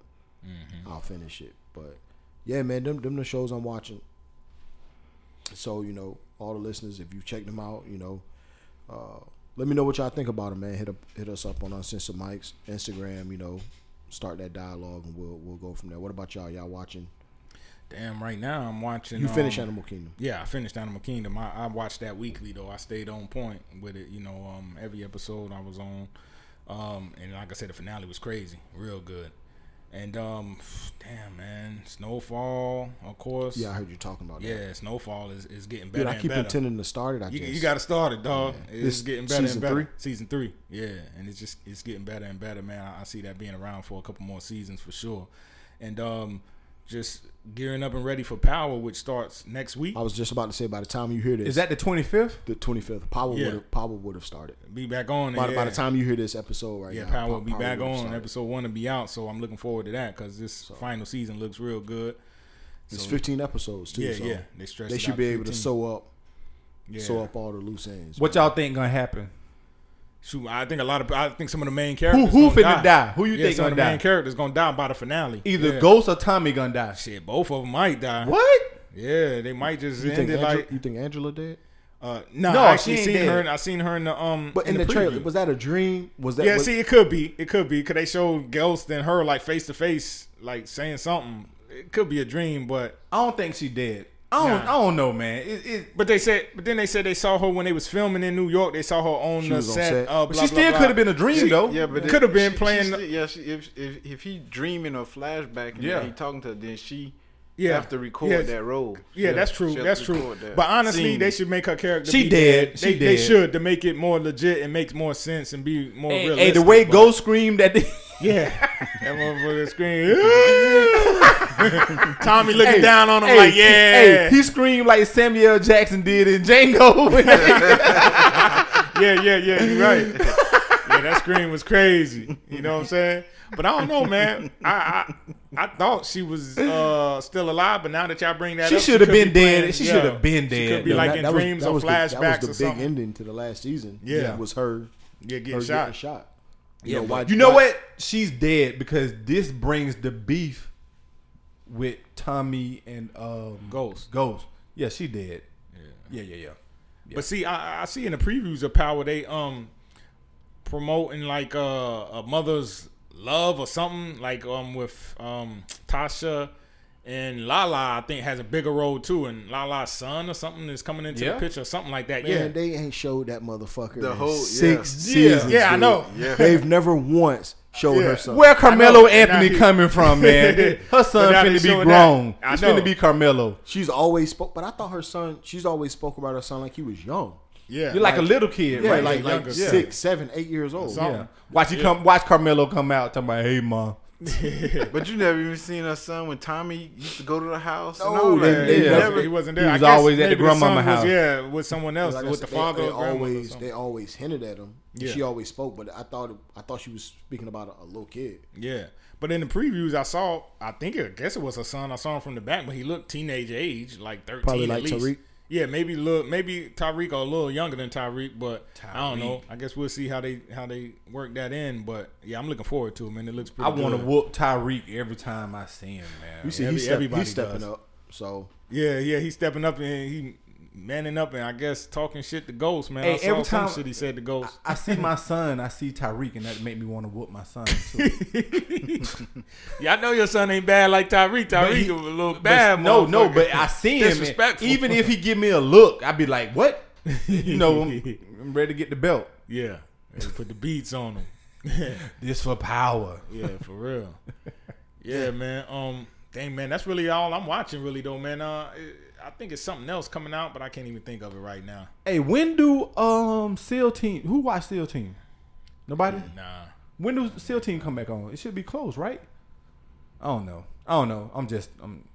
I'll finish it. But yeah, man, them them the shows I'm watching. So you know, all the listeners, if you check them out, you know, uh, let me know what y'all think about them, man. Hit up, hit us up on Uncensored Mike's Instagram. You know, start that dialogue, and we'll we'll go from there. What about y'all? Y'all watching? Damn, right now I'm watching. You finished um, Animal Kingdom. Yeah, I finished Animal Kingdom. I, I watched that weekly though. I stayed on point with it. You know, um, every episode I was on, um, and like I said, the finale was crazy, real good. And um, damn man, Snowfall, of course. Yeah, I heard you talking about that. yeah, Snowfall is, is getting better Dude, I and keep better. intending to start it. I You, just you got to start it, dog. It's This getting better season and better. three? Season three, yeah, and it's just it's getting better and better, man. I, I see that being around for a couple more seasons for sure, and um, just gearing up and ready for Power, which starts next week. I was just about to say. By the time you hear this, Is that the 25th? the twenty fifth? Power Yeah. would have Power would have started. Be back on. By, yeah. by the time you hear this episode, right Yeah, now, Power Pa- will be back on. started. Episode one to be out, so I'm looking forward to that because this final season looks real good. It's fifteen episodes too. Yeah, so yeah, they stretched They should be to able to sew up, Yeah. sew up all the loose ends. What man. y'all think gonna happen? Shoot, I think a lot of I think some of the main characters who gonna finna die? Who you yeah, think some gonna of the main characters gonna die by the finale. Either yeah. Ghost or Tommy gonna die. Shit, both of them might die. What? Yeah, they might just You end think, it Angela, like. you think Angela dead? Uh, no, No, I actually she ain't seen dead. her. In, I seen her in the um. But in, the, preview. trailer, was that a dream? Was that? yeah, was, see, it could be. It could be because they showed Ghost and her like face to face, like saying something. It could be a dream, but I don't think she dead. I don't. Nah. I don't know, man. It, it, but they said, but then they said they saw her when they was filming in New York. They saw her on the set. set. Uh, but blah, she blah, still could have been a dream though. Yeah, but Could have been she- playing she the- still- yeah, she, if, if if he dreaming or flashback and Yeah. he talking to her, then she Yeah. have to record Yeah. that role. Yeah, that's true. That's true. that But honestly, scene. they should make her character. She be dead. She They, they should to make it more legit and make more sense and be more Hey, realistic. hey, the way but- Ghost screamed at the Yeah, that motherfucker screamed. Tommy looking Hey, down on him hey, like, yeah, Hey, he screamed like Samuel Jackson did in Django. yeah, yeah, yeah. You're right. Yeah, that scream was crazy. You know what I'm saying? But I don't know, man. I I, I thought she was uh, still alive, but now that y'all bring that up. She up, should have been be playing- dead. She yeah, should have been She dead. could be though. like that- in that dreams that or was the- flashbacks That was or the big ending to the last season. Yeah. was her, Yeah, her getting getting shot. shot. Yeah, know, why- You know why- what? She's dead because this brings the beef with Tommy and um, Ghost. Ghost. Yeah, she dead. Yeah, yeah, yeah. But see, I, I see in the previews of Power they um promoting like uh, a mother's love or something like um with um Tasha and Lala. I think has a bigger role too, and Lala's son or something is coming into Yeah. the picture, or something like that. Man, yeah, they ain't showed that motherfucker The in whole- six yeah. seasons. Yeah, yeah I know. Yeah. They've never once showed Yeah. her son. Where Carmelo Anthony now coming from, man? Her son now they finna be grown. that. I It's know. finna be Carmelo. She's always spoke, but I thought her son. She's always spoke about her son like he was young. Yeah. You're like, a little kid, Yeah, right? like younger. like Yeah. six, seven, eight years old. Yeah. Watch you come. Watch Carmelo come out talking about, "Hey, mom." But you never even seen her son when Tommy used to go to the house. and No, all they- they yeah, never- he wasn't there. He was guess always at the maybe grandmama son was, house. yeah, with someone else, Like with said, the father. they, or grandmother or always they always hinted at him. Yeah. She always spoke, but I thought I thought she was speaking about a, a little kid. Yeah, but in the previews I saw, I think I guess it was her son. I saw him from the back, but he looked teenage age, like thirteen. Probably at like least. Tariq? Yeah, maybe look, maybe Tariq or a little younger than Tariq, but I don't know. I guess we'll see how they how they work that in. But yeah, I'm looking forward to him, and it looks I want to whoop Tariq every time I see him, man. You see, Every- he's, step, everybody he's stepping does. up. So Yeah, yeah, he's stepping up and he manning up, and I guess talking shit to Ghost, man. Hey, I saw every some time- shit he said to Ghost. I see my son, I see Tariq, and that make me want to whoop my son too. yeah, I know your son ain't bad like Tariq. Tariq a little bad. no, no, but I see him. Even if he give me a look, I'd be like, "What?" You know, I'm, I'm ready to get the belt. yeah, put the beats on him. This for power. Yeah, for real. Yeah, man. Um, dang, man, that's really all I'm watching, really, though, man. Uh, it- I think it's something else coming out, but I can't even think of it right now. Hey, when do um SEAL Team? Who watch SEAL Team? Nobody. Nah. When do SEAL Team come back on? It should be closed, right? I don't know. I don't know. I'm just. I'm.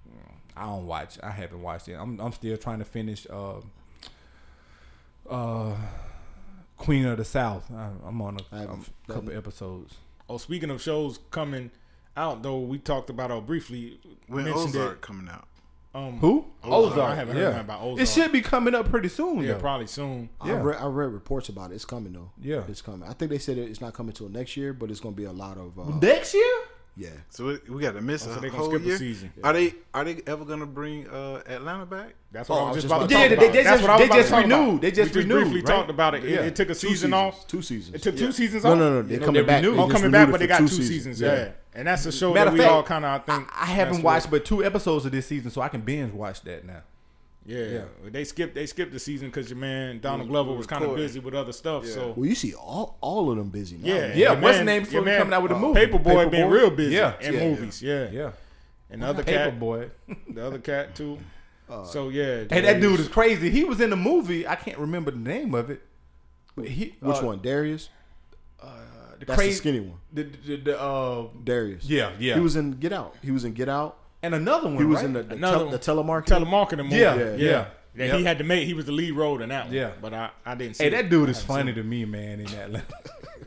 I don't watch. I haven't watched it. I'm. I'm still trying to finish. Uh, uh, Queen of the South. I, I'm on a, I haven't done couple episodes. Oh, speaking of shows coming out, though, we talked about it briefly. When mentioned Ozark it. coming out. Um, Who? Ozark. I haven't heard nothing about Ozark. It should be coming up pretty soon. Yeah, though. probably soon. I, Yeah. I read reports about it. It's coming though. Yeah. it's coming. I think they said it's not coming till next year, but it's going to be a lot of. Uh, Next year? Yeah. So we, we got to miss Oh, a so they gonna whole skip a year. season. Are they are they ever gonna bring uh, Atlanta back? That's Oh, what I I was was just just about to about talk to- about. Yeah, they That's just- what I was they just talk about. renewed. They just we renewed, briefly right? talked about it. It, Yeah. it took a Two season off. Two seasons. It took two seasons off. no, no. No. They're No, coming back. renewed. They Oh, coming back, but they got two seasons. Yeah. and that's a show Matter that we fact, all kind of think. I haven't watched with. but two episodes of this season, so I can binge watch that now. Yeah, they skipped. They skipped the season because your man Donald Glover was kind of busy with other stuff. So Well, you see all all of them busy now. yeah, man. Yeah, your what's the man- name your supposed to be man, coming out with a uh, movie? Paper Boi been Paper Boi? real busy Yeah. in Yeah, movies. Yeah. Yeah, and the other cat, Paper Boi. the other cat too. Uh, so yeah, Hey, that dude is crazy. He was in the movie. I can't remember the name of it. But he, Which uh, one? Darius? The That's crazy, the skinny one. The, the, the, uh, Darius. yeah, yeah. He was in Get Out. He was in Get Out. And another one. He was right? in the, the, Another tel- the telemarketing. telemarketing movie. Yeah, yeah, yeah. That Yep. he had to make. He was the lead role in that one. Yeah. but I, I didn't see. Hey, it. that dude is I haven't funny to me, man. In that.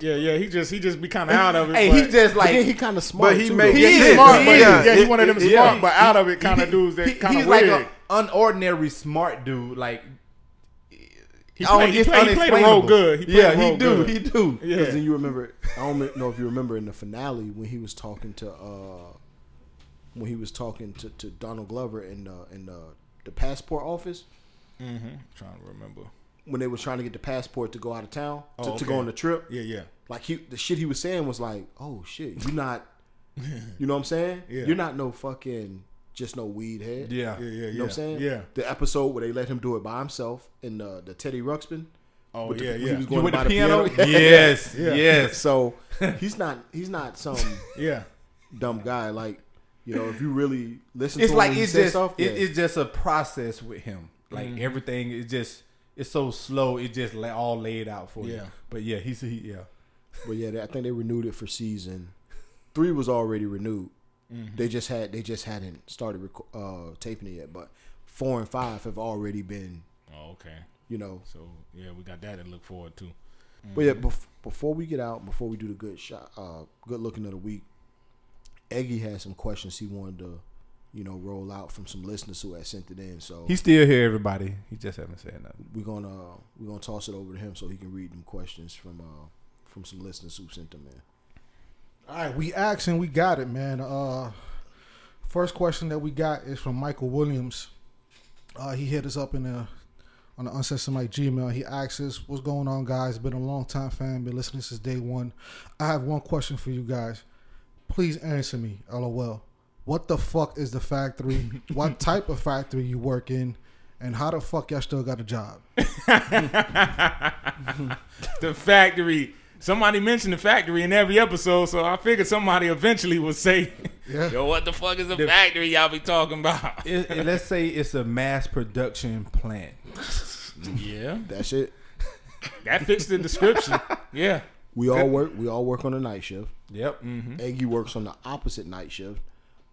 Yeah, yeah. He just he just be kind of out of it. hey, but- he just like he kind of smart. But he too, made- though. he He's is, smart, he but is. yeah, he one of them smart, yeah. but out of it kind of dudes that he- kind he's like an unordinary smart dude. Like he oh, played, he it's played, he played a role good. He yeah, a role he do, good. he do. Yeah. Because then you remember, I don't know if you remember in the finale when he was talking to, uh when he was talking to, to Donald Glover in uh, in uh, the passport office Mm-hmm. Trying to remember. when they were trying to get the passport to go out of town to, Oh, to go on the trip. Yeah, yeah. Like he, the shit he was saying was like, "Oh shit, you're not, you know what I'm saying? Yeah. You're not no fucking just no weed head. Yeah, Yeah, yeah, yeah. You know what I'm saying? Yeah. The episode where they let him do it by himself in the the Teddy Ruxpin. Oh with the- yeah, yeah. He was You going with to the piano? piano. yes, Yeah. yes. So he's not he's not some yeah. dumb guy. Like you know, if you really listen, It's to like him it's he say just stuff, it, yeah. it's just a process with him. Like Mm-hmm. everything is just it's so slow. It just la- all laid out for you. Yeah. But yeah, he's he yeah. But yeah, they- I think they renewed it for season three. Was already renewed. Mm-hmm. They just had they just hadn't started reco- uh, taping it yet. But four and five have already been. Oh, okay. You know, So yeah, we got that to look forward to. But yeah, bef- before we get out, before we do the good shot, uh, good looking of the week, Eggy had some questions he wanted to, you know, roll out from some listeners who had sent it in. So He's still here, everybody. He just haven't said nothing. we're gonna we're gonna toss it over to him so he can read them questions from uh from some listeners who sent them in. All right, we asked and we got it, man. Uh, first question that we got is from Michael Williams. Uh, he hit us up in the on the Uncensored Mike Gmail. He asks us, "What's going on, guys? Been a long time fan. Been listening since day one. I have one question for you guys. Please answer me. LOL. What the fuck is the factory? what type of factory you work in? And how the fuck y'all still got a job? the factory. Somebody mentioned the factory in every episode, so I figured somebody eventually would say, Yeah. "Yo, what the fuck is the, factory y'all be talking about?" It, it- let's say it's a mass production plant. yeah, That's it. that fits the description. Yeah, We all work. We all work on the night shift. Yep. Eggy works on the opposite night shift.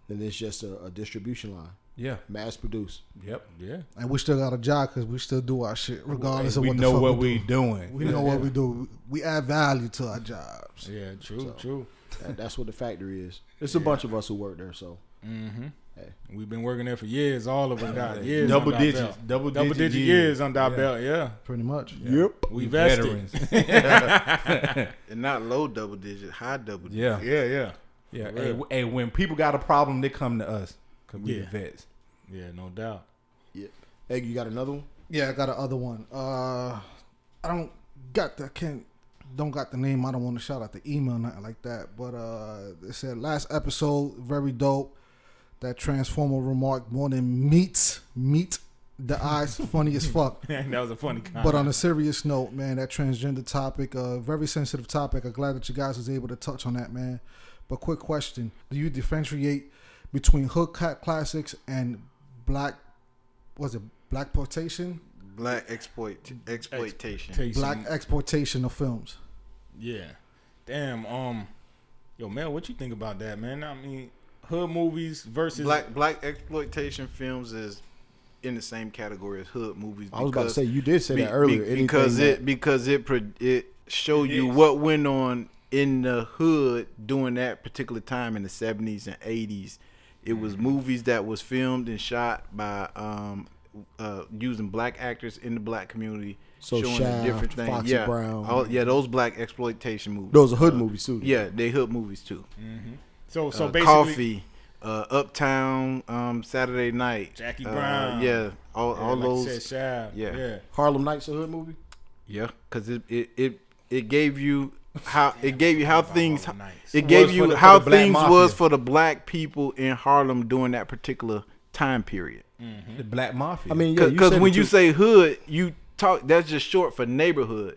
Then it's just a, a distribution line, Yeah. mass produced. Yep. yeah. And we still got a job because we still do our shit regardless of we what the know fuck what we we do. doing. We know what we do. We add value to our jobs. Yeah, true, true. That, that's what the factory is. It's a bunch of us who work there. So Mm-hmm. Hey. We've been working there for years. All of us got years. Double under our digits. belt. Double double digit digit years. years under our Yeah. belt. Yeah, Pretty much. yep. we vested. Veterans. And not low double digit, high double digit. yeah. Yeah, yeah, Yeah. For Hey, real. hey, when people got a problem, they come to us because we Yeah. vets. yeah. No doubt. Yeah. Hey, you got another one? Yeah, I got another one. Uh, I don't got the I can't don't got the name. I don't want to shout out the email nothing like that. But uh, it said last episode very dope. That transformer remark more than meets meet the eyes funny as fuck. that was a funny comment. But on a serious note, man, that transgender topic, uh, very sensitive topic. I'm glad that you guys was able to touch on that, man. But quick question: Do you differentiate between hood cat classics and black? Was it black portation? Black exploit exploitation. Exploitation. Black exploitation of films. Yeah. Damn. Um. Yo, Mel, what you think about that, man? I mean, hood movies versus Black black exploitation films is in the same category as hood movies. I was about to say you did say be- that earlier. be- Anything because that- it because it pro- it show you what went on in the hood during that particular time in the seventies and eighties. It Mm-hmm. was movies that was filmed and shot by um uh using black actors in the black community, So showing Shaft, different things. Foxy yeah, Brown. all- yeah, those black exploitation movies. those are hood Uh, movies too. Yeah, they hood movies too. So so uh, basically, Coffy, uh, Uptown, um, Saturday Night, Jackie uh, Brown. yeah, all, yeah, all like those, said, Shab. yeah. yeah. Harlem Nights a hood movie. yeah, because it, it it it gave you how it gave you how things it Was gave for you the- how black things mafia. was for the black people in Harlem during that particular time period. The Black Mafia. I mean, Because said when it you say hood, you talk that's just short for neighborhood.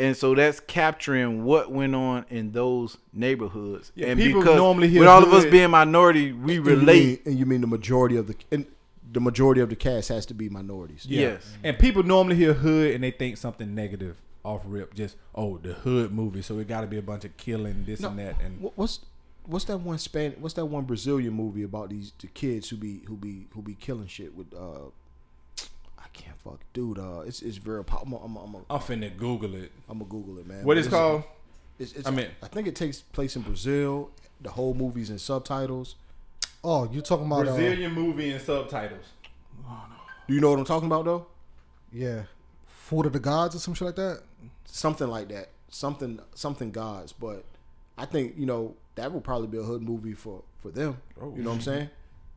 And so that's capturing what went on in those neighborhoods. Yeah, and people because normally hear with all of us being minority, we And you relate. mean- and you mean the majority of the and the majority of the cast has to be minorities. Yeah. Yes. And people normally hear hood and they think something negative off rip. Just oh, the hood movie. So it got to be a bunch of killing, this No, and that. And What's what's that one Span? What's that one Brazilian movie about these the kids who be who be who be killing shit with? uh I can't fuck, dude. Uh, it's it's very. pop- I'm a, I'm a, I'm a, I'm finna Google it. I'm gonna Google it, man. What is But called? It's, it's, I mean- I think it takes place in Brazil. The whole movie's in subtitles. Oh, you talking about uh, Brazilian movie and subtitles. Do you know what I'm talking about though? yeah, Food of the Gods or some shit like that. Something like that. Something something gods. But I think you know that would probably be a hood movie for for them. You know what I'm saying?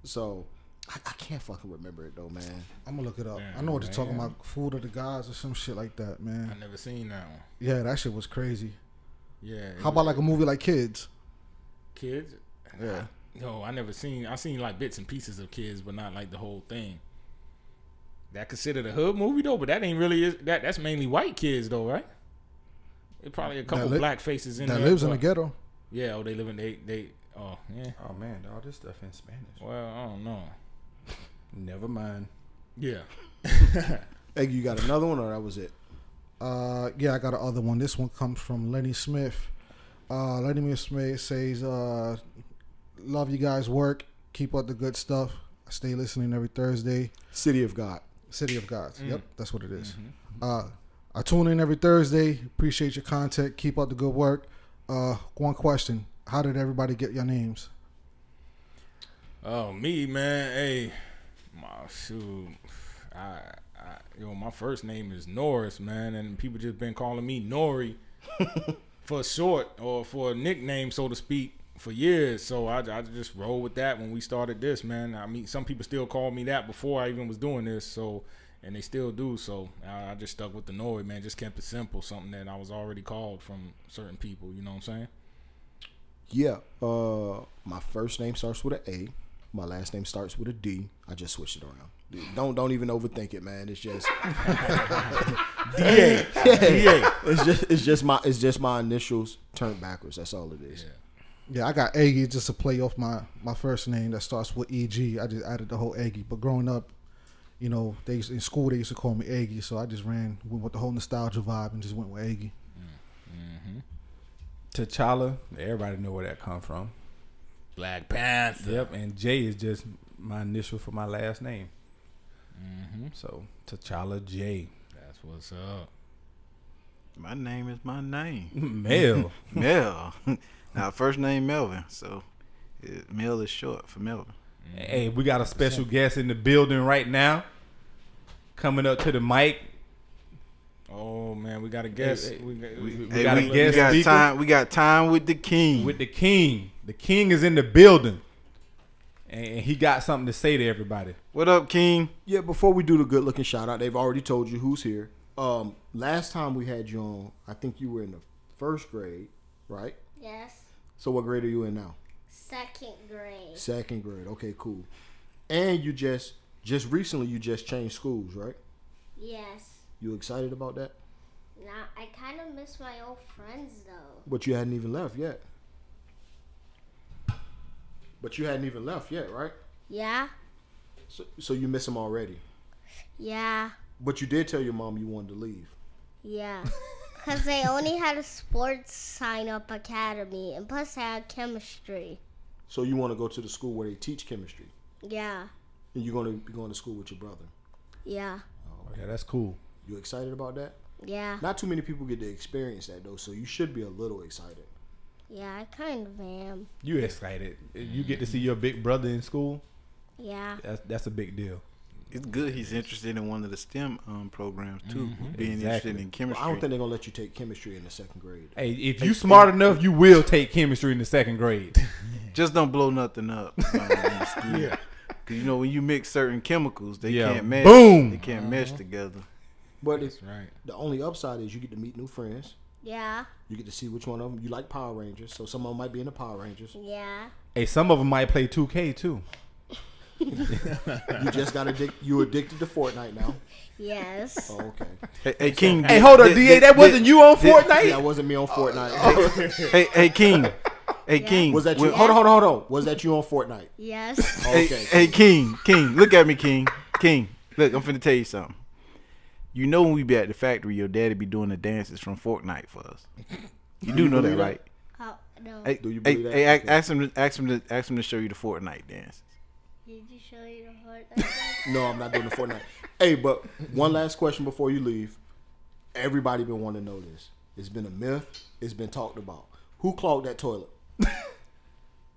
So I, I can't fucking remember it though, man. I'm gonna look it up. Damn, I know what they're talking about. Food of the Gods or some shit like that, man. I never seen that one. Yeah, that shit was crazy. Yeah. How about like a movie like Kids? kids? Yeah. No, I never seen. I seen like bits and pieces of kids, but not like the whole thing. That considered a hood movie though, but that ain't really is that. That's mainly white kids though, right? It probably a couple li- black faces in that there. lives in the ghetto. Yeah, oh, they live in they they. Oh yeah. Oh man, all this stuff in Spanish. Well, I don't know. Never mind. Yeah. Hey, you got another one or that was it? Uh, yeah, I got another one. This one comes from Lenny Smith. Uh, Lenny Smith says, uh, "Love you guys' work. Keep up the good stuff. I stay listening every Thursday. City of God. City of Gods. Mm. Yep, that's what it is. Mm-hmm. Uh, I tune in every Thursday. Appreciate your content. Keep up the good work. Uh, one question: How did everybody get your names? Oh me man, hey, my shoot, I, I yo, my first name is Norris, man, and people just been calling me Nori for short or for a nickname, so to speak, for years. So I, I just roll with that when we started this, man. I mean, some people still called me that before I even was doing this, so and they still do. So I, I just stuck with the Nori, man. Just kept it simple, something that I was already called from certain people. You know what I'm saying? Yeah. Uh, my first name starts with an A. My last name starts with a D. I just switched it around. Don't don't even overthink it, man. It's just DA, DA. it's just it's just my it's just my initials turned backwards. That's all it is. Yeah, I got Eggy just to play off my my first name that starts with EG. I just added the whole Eggy. But growing up, you know, they used, in school they used to call me Eggy, so I just ran went with the whole nostalgia vibe and just went with Eggy. Mm-hmm. T'Challa. Everybody know where that come from. Black Panther. Yep. And J is just my initial for my last name. Mm-hmm. So T'Challa J. That's what's up. My name is my name. Mel. Mel. now first name Melvin, so it, Mel is short for Melvin. hey, we got a special guest in the building right now. Coming up to the mic. Oh man, we got a guest. Hey, hey, we, got- we- we- we Hey, got a we, we got speaker. time. We got time with the king. with the king. The king is in the building. And he got something to say to everybody. what up, King? Yeah, before we do the good looking shout out, they've already told you who's here. Um, last time we had you on, I think you were in the first grade, right? Yes. So what grade are you in now? Second grade. Second grade. Okay, cool. And you just just recently you just changed schools, right? Yes. You excited about that? Nah, I kind of miss my old friends though. But you hadn't even left yet. But you hadn't even left yet, right? Yeah. So, so you miss them already. Yeah. But you did tell your mom you wanted to leave. Yeah. Cause they only had a sports sign up academy, and plus they had chemistry. So you want to go to the school where they teach chemistry, Yeah. and you're going to be going to school with your brother. Yeah. Oh, yeah, that's cool. You excited about that? Yeah. Not too many people get to experience that though, so you should be a little excited. Yeah. I kind of am. You excited. You get to see your big brother in school. Yeah. That's that's a big deal. It's good. He's interested in one of the STEM um, programs too. Mm-hmm. Being Exactly. interested in Well, chemistry. I don't think they're gonna let you take chemistry in the second grade. Hey, if you smart enough, you will take chemistry in the second grade. Just don't blow nothing up. Uh, in the ski. Yeah. Cause you know when you mix certain chemicals, they Yeah. can't mesh. Boom. They can't mesh uh-huh. together. But it's, right. the only upside is you get to meet new friends. Yeah. You get to see which one of them you like Power Rangers. So some of them might be in the Power Rangers. Yeah. Hey, some of them might play 2K too. You just got addicted. you addicted to Fortnite now. Yes. Oh, okay. Hey, hey King. Hey, hold on, did- DA. did- That wasn't did- you on Fortnite. That wasn't me on oh, Fortnite. Oh. Hey, hey King. Hey King. Was that you? when- Hold on, hold on, hold on. Was that you on Fortnite? Yes. Hey, Okay. hey King. King. Look at me, King. King. Look, I'm finna tell you something. You know when we be at the factory, your daddy be doing the dances from Fortnite for us. You do know that, right? How, no. Hey, Do you hey, that? hey, ask, Okay. ask him to ask him to ask him to show you the Fortnite dance. Did you show you the heart? No, I'm not doing the Fortnite. Hey, but one last question before you leave. Everybody been wanting to know this. It's been a myth. It's been talked about. Who clogged that toilet?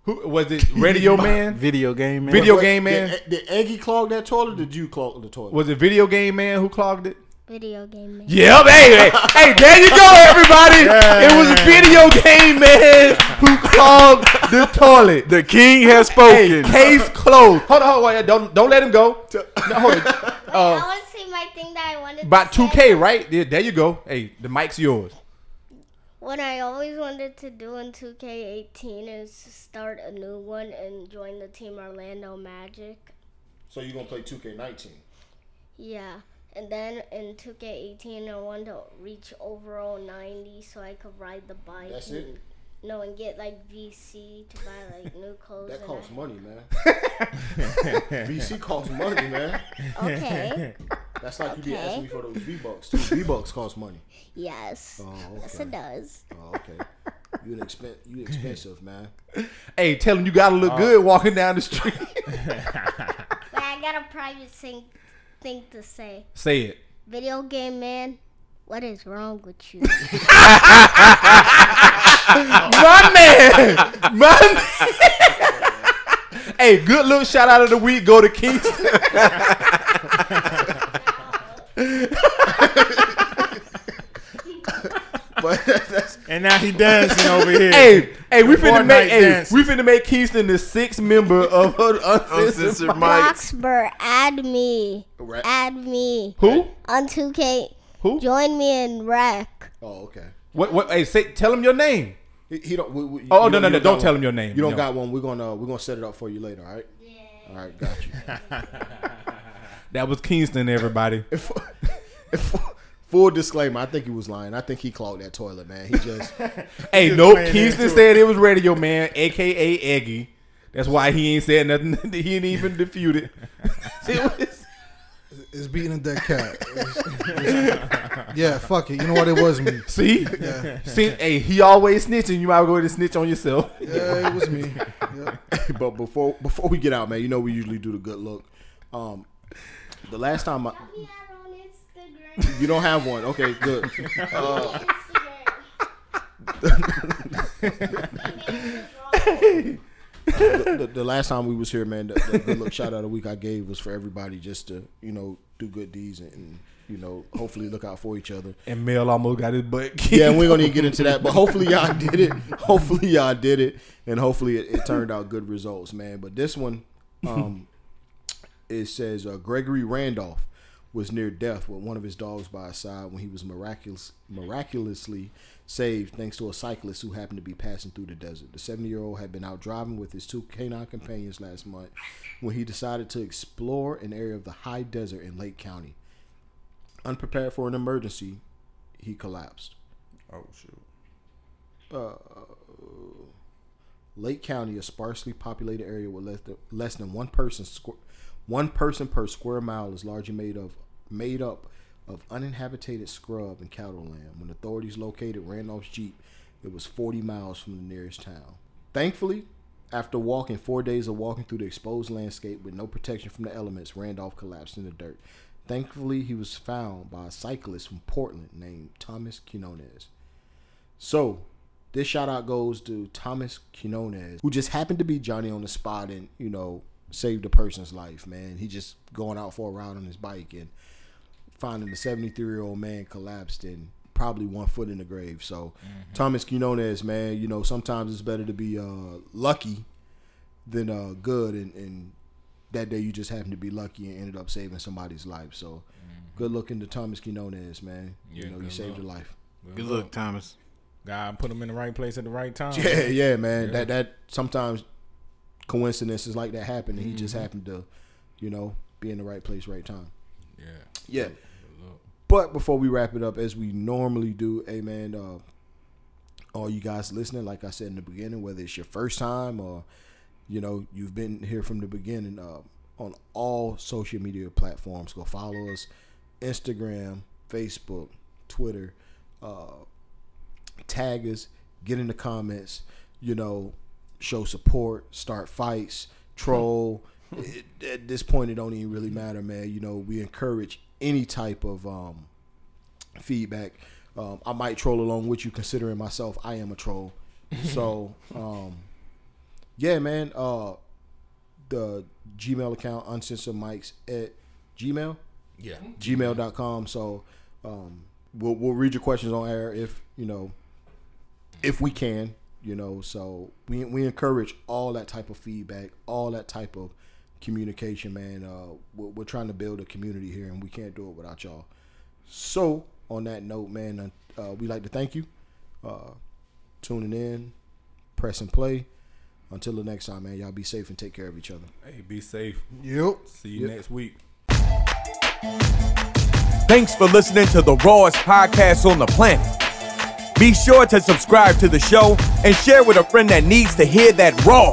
Who was it? Radio Man? Video game man. Video game man? Did, did Eggy clog that toilet? Or did you clog the toilet? Was it Video Game Man who clogged it? Video game man. Yep, hey, hey, hey, there you go, everybody. It was a video game man who clogged the toilet. The king has Hey, spoken. case closed. Hold on, hold on, don't don't let him go. No, hold on. Wait, Uh, I want to see my thing that I wanted. about two K, right? There, there you go. Hey, the mic's yours. What I always wanted to do in 2K18 is start a new one and join the Team Orlando Magic. so you're gonna play 2K19? Yeah. And then in 2K18, I want to reach overall 90 so I could ride the bike. That's and, it? No, and get like VC to buy like new clothes. That costs I- money, man. VC costs money, man. Okay. That's like you be asking me for those V bucks too. V bucks cost money. yes. Oh, okay. Yes, it does. Oh, okay. You an expen- you expensive, man. Hey, tell him you gotta look uh, good walking down the street. But I got a private thing, thing to say. Say it. Video game man, what is wrong with you? My man, my man. hey, good look. Shout out of the week. Go to Kingston. But that's And now he dancing over here. hey, hey, we The finna make Fortnite hey, dances. we finna make Kingston the sixth member of her uncensored. Uncensored mics. Roxburgh, add me. Right. Add me. Who? On 2K. Who? Join me in rec. oh, okay. What? What? Hey, say, tell him your name. He, he don't. We, we, Oh, you no, no, no, got don't one. tell him your name. You don't No. got one. We're gonna we're gonna set it up for you later. All right. Yeah. All right. Got you. That was Kingston, everybody. If- if- full disclaimer. I think he was lying. I think he clogged that toilet, man. He just. Hey, Just nope. playing Kingston into said it was Radio Man, aka Eggy. That's why he ain't said nothing. he ain't even defeated. It was- It's beating a dead cat. It's- yeah, fuck it. You know what? It was me. See, see, hey, he always snitching. You might go to snitch on yourself. Yeah, it was me. Yeah. but before before we get out, man, you know we usually do the good look. Um, the last time I, you don't have one. Okay, good. Uh, the, the, the last time we was here, man, the, the good look shout out of the week I gave was for everybody just to you know do good deeds and, and you know hopefully look out for each other. And Mel almost got his butt. Yeah, and we're gonna even get into that, but hopefully y'all did it. Hopefully y'all did it, and hopefully it, it turned out good results, man. But this one, um, it says uh, Gregory Randolph was near death with one of his dogs by his side when he was miraculous, miraculously saved thanks to a cyclist who happened to be passing through the desert. The 70 year old had been out driving with his two canine companions last month when he decided to explore an area of the high desert in Lake County. Unprepared for an emergency, he collapsed. Oh shoot. Uh, Lake County, a sparsely populated area with less than, less than one person squ- one person per square mile, is largely made of made up of uninhabited scrub and cattle land. When authorities located Randolph's jeep, it was 40 miles from the nearest town. Thankfully, after walking four days of walking through the exposed landscape with no protection from the elements, Randolph collapsed in the dirt. Thankfully, he was found by a cyclist from Portland named Thomas Quinones. So, this shout out goes to Thomas Quinones, who just happened to be Johnny on the spot and, you know, saved a person's life, man. He just going out for a ride on his bike and finding the 73 year old man collapsed and probably one foot in the grave. So, Thomas Quinones, man, you know, sometimes it's better to be uh, lucky than uh, good, and, and that day you just happened to be lucky and ended up saving somebody's life. So, good looking to Thomas Quinones, man. Yeah, you know, you saved your life. Good luck, Thomas. God put him in the right place at the right time. Yeah, yeah, man. That that sometimes coincidences like that happen, and he just happened to, you know, be in the right place, right time. Yeah. Yeah. But before we wrap it up, as we normally do, hey man, uh, all you guys listening, like I said in the beginning, whether it's your first time or you know you've been here from the beginning, uh, on all social media platforms, go follow us: Instagram, Facebook, Twitter. Uh, tag us, get in the comments, you know, show support, start fights, troll. It- at this point, it don't even really matter, man. You know, we encourage any type of um, feedback. Um, I might troll along with you, considering myself I am a troll. So, um, yeah, man. Uh, the Gmail account, uncensored mics at Gmail Yeah. gmail.com. So um, we'll, we'll read your questions on air if, you know, if we can, you know. So we, we encourage all that type of feedback, all that type of communication, man. Uh, we're, we're trying to build a community here and we can't do it without y'all. So on that note, man, uh, we like to thank you uh, tuning in, press and play. Until the next time, man, y'all be safe and take care of each other. Hey, be safe. Yep. See you Yep. next week. Thanks for listening to the rawest podcast on the planet. Be sure to subscribe to the show and share with a friend that needs to hear that raw.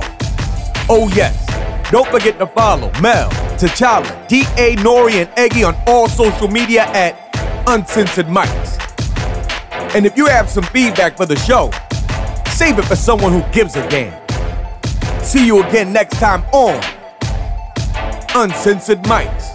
Oh, yes. Don't forget to follow Mel, T'Challa, D.A. Nori, and Eggy on all social media at Uncensored Mics. And if you have some feedback for the show, save it for someone who gives a damn. See you again next time on Uncensored Mics.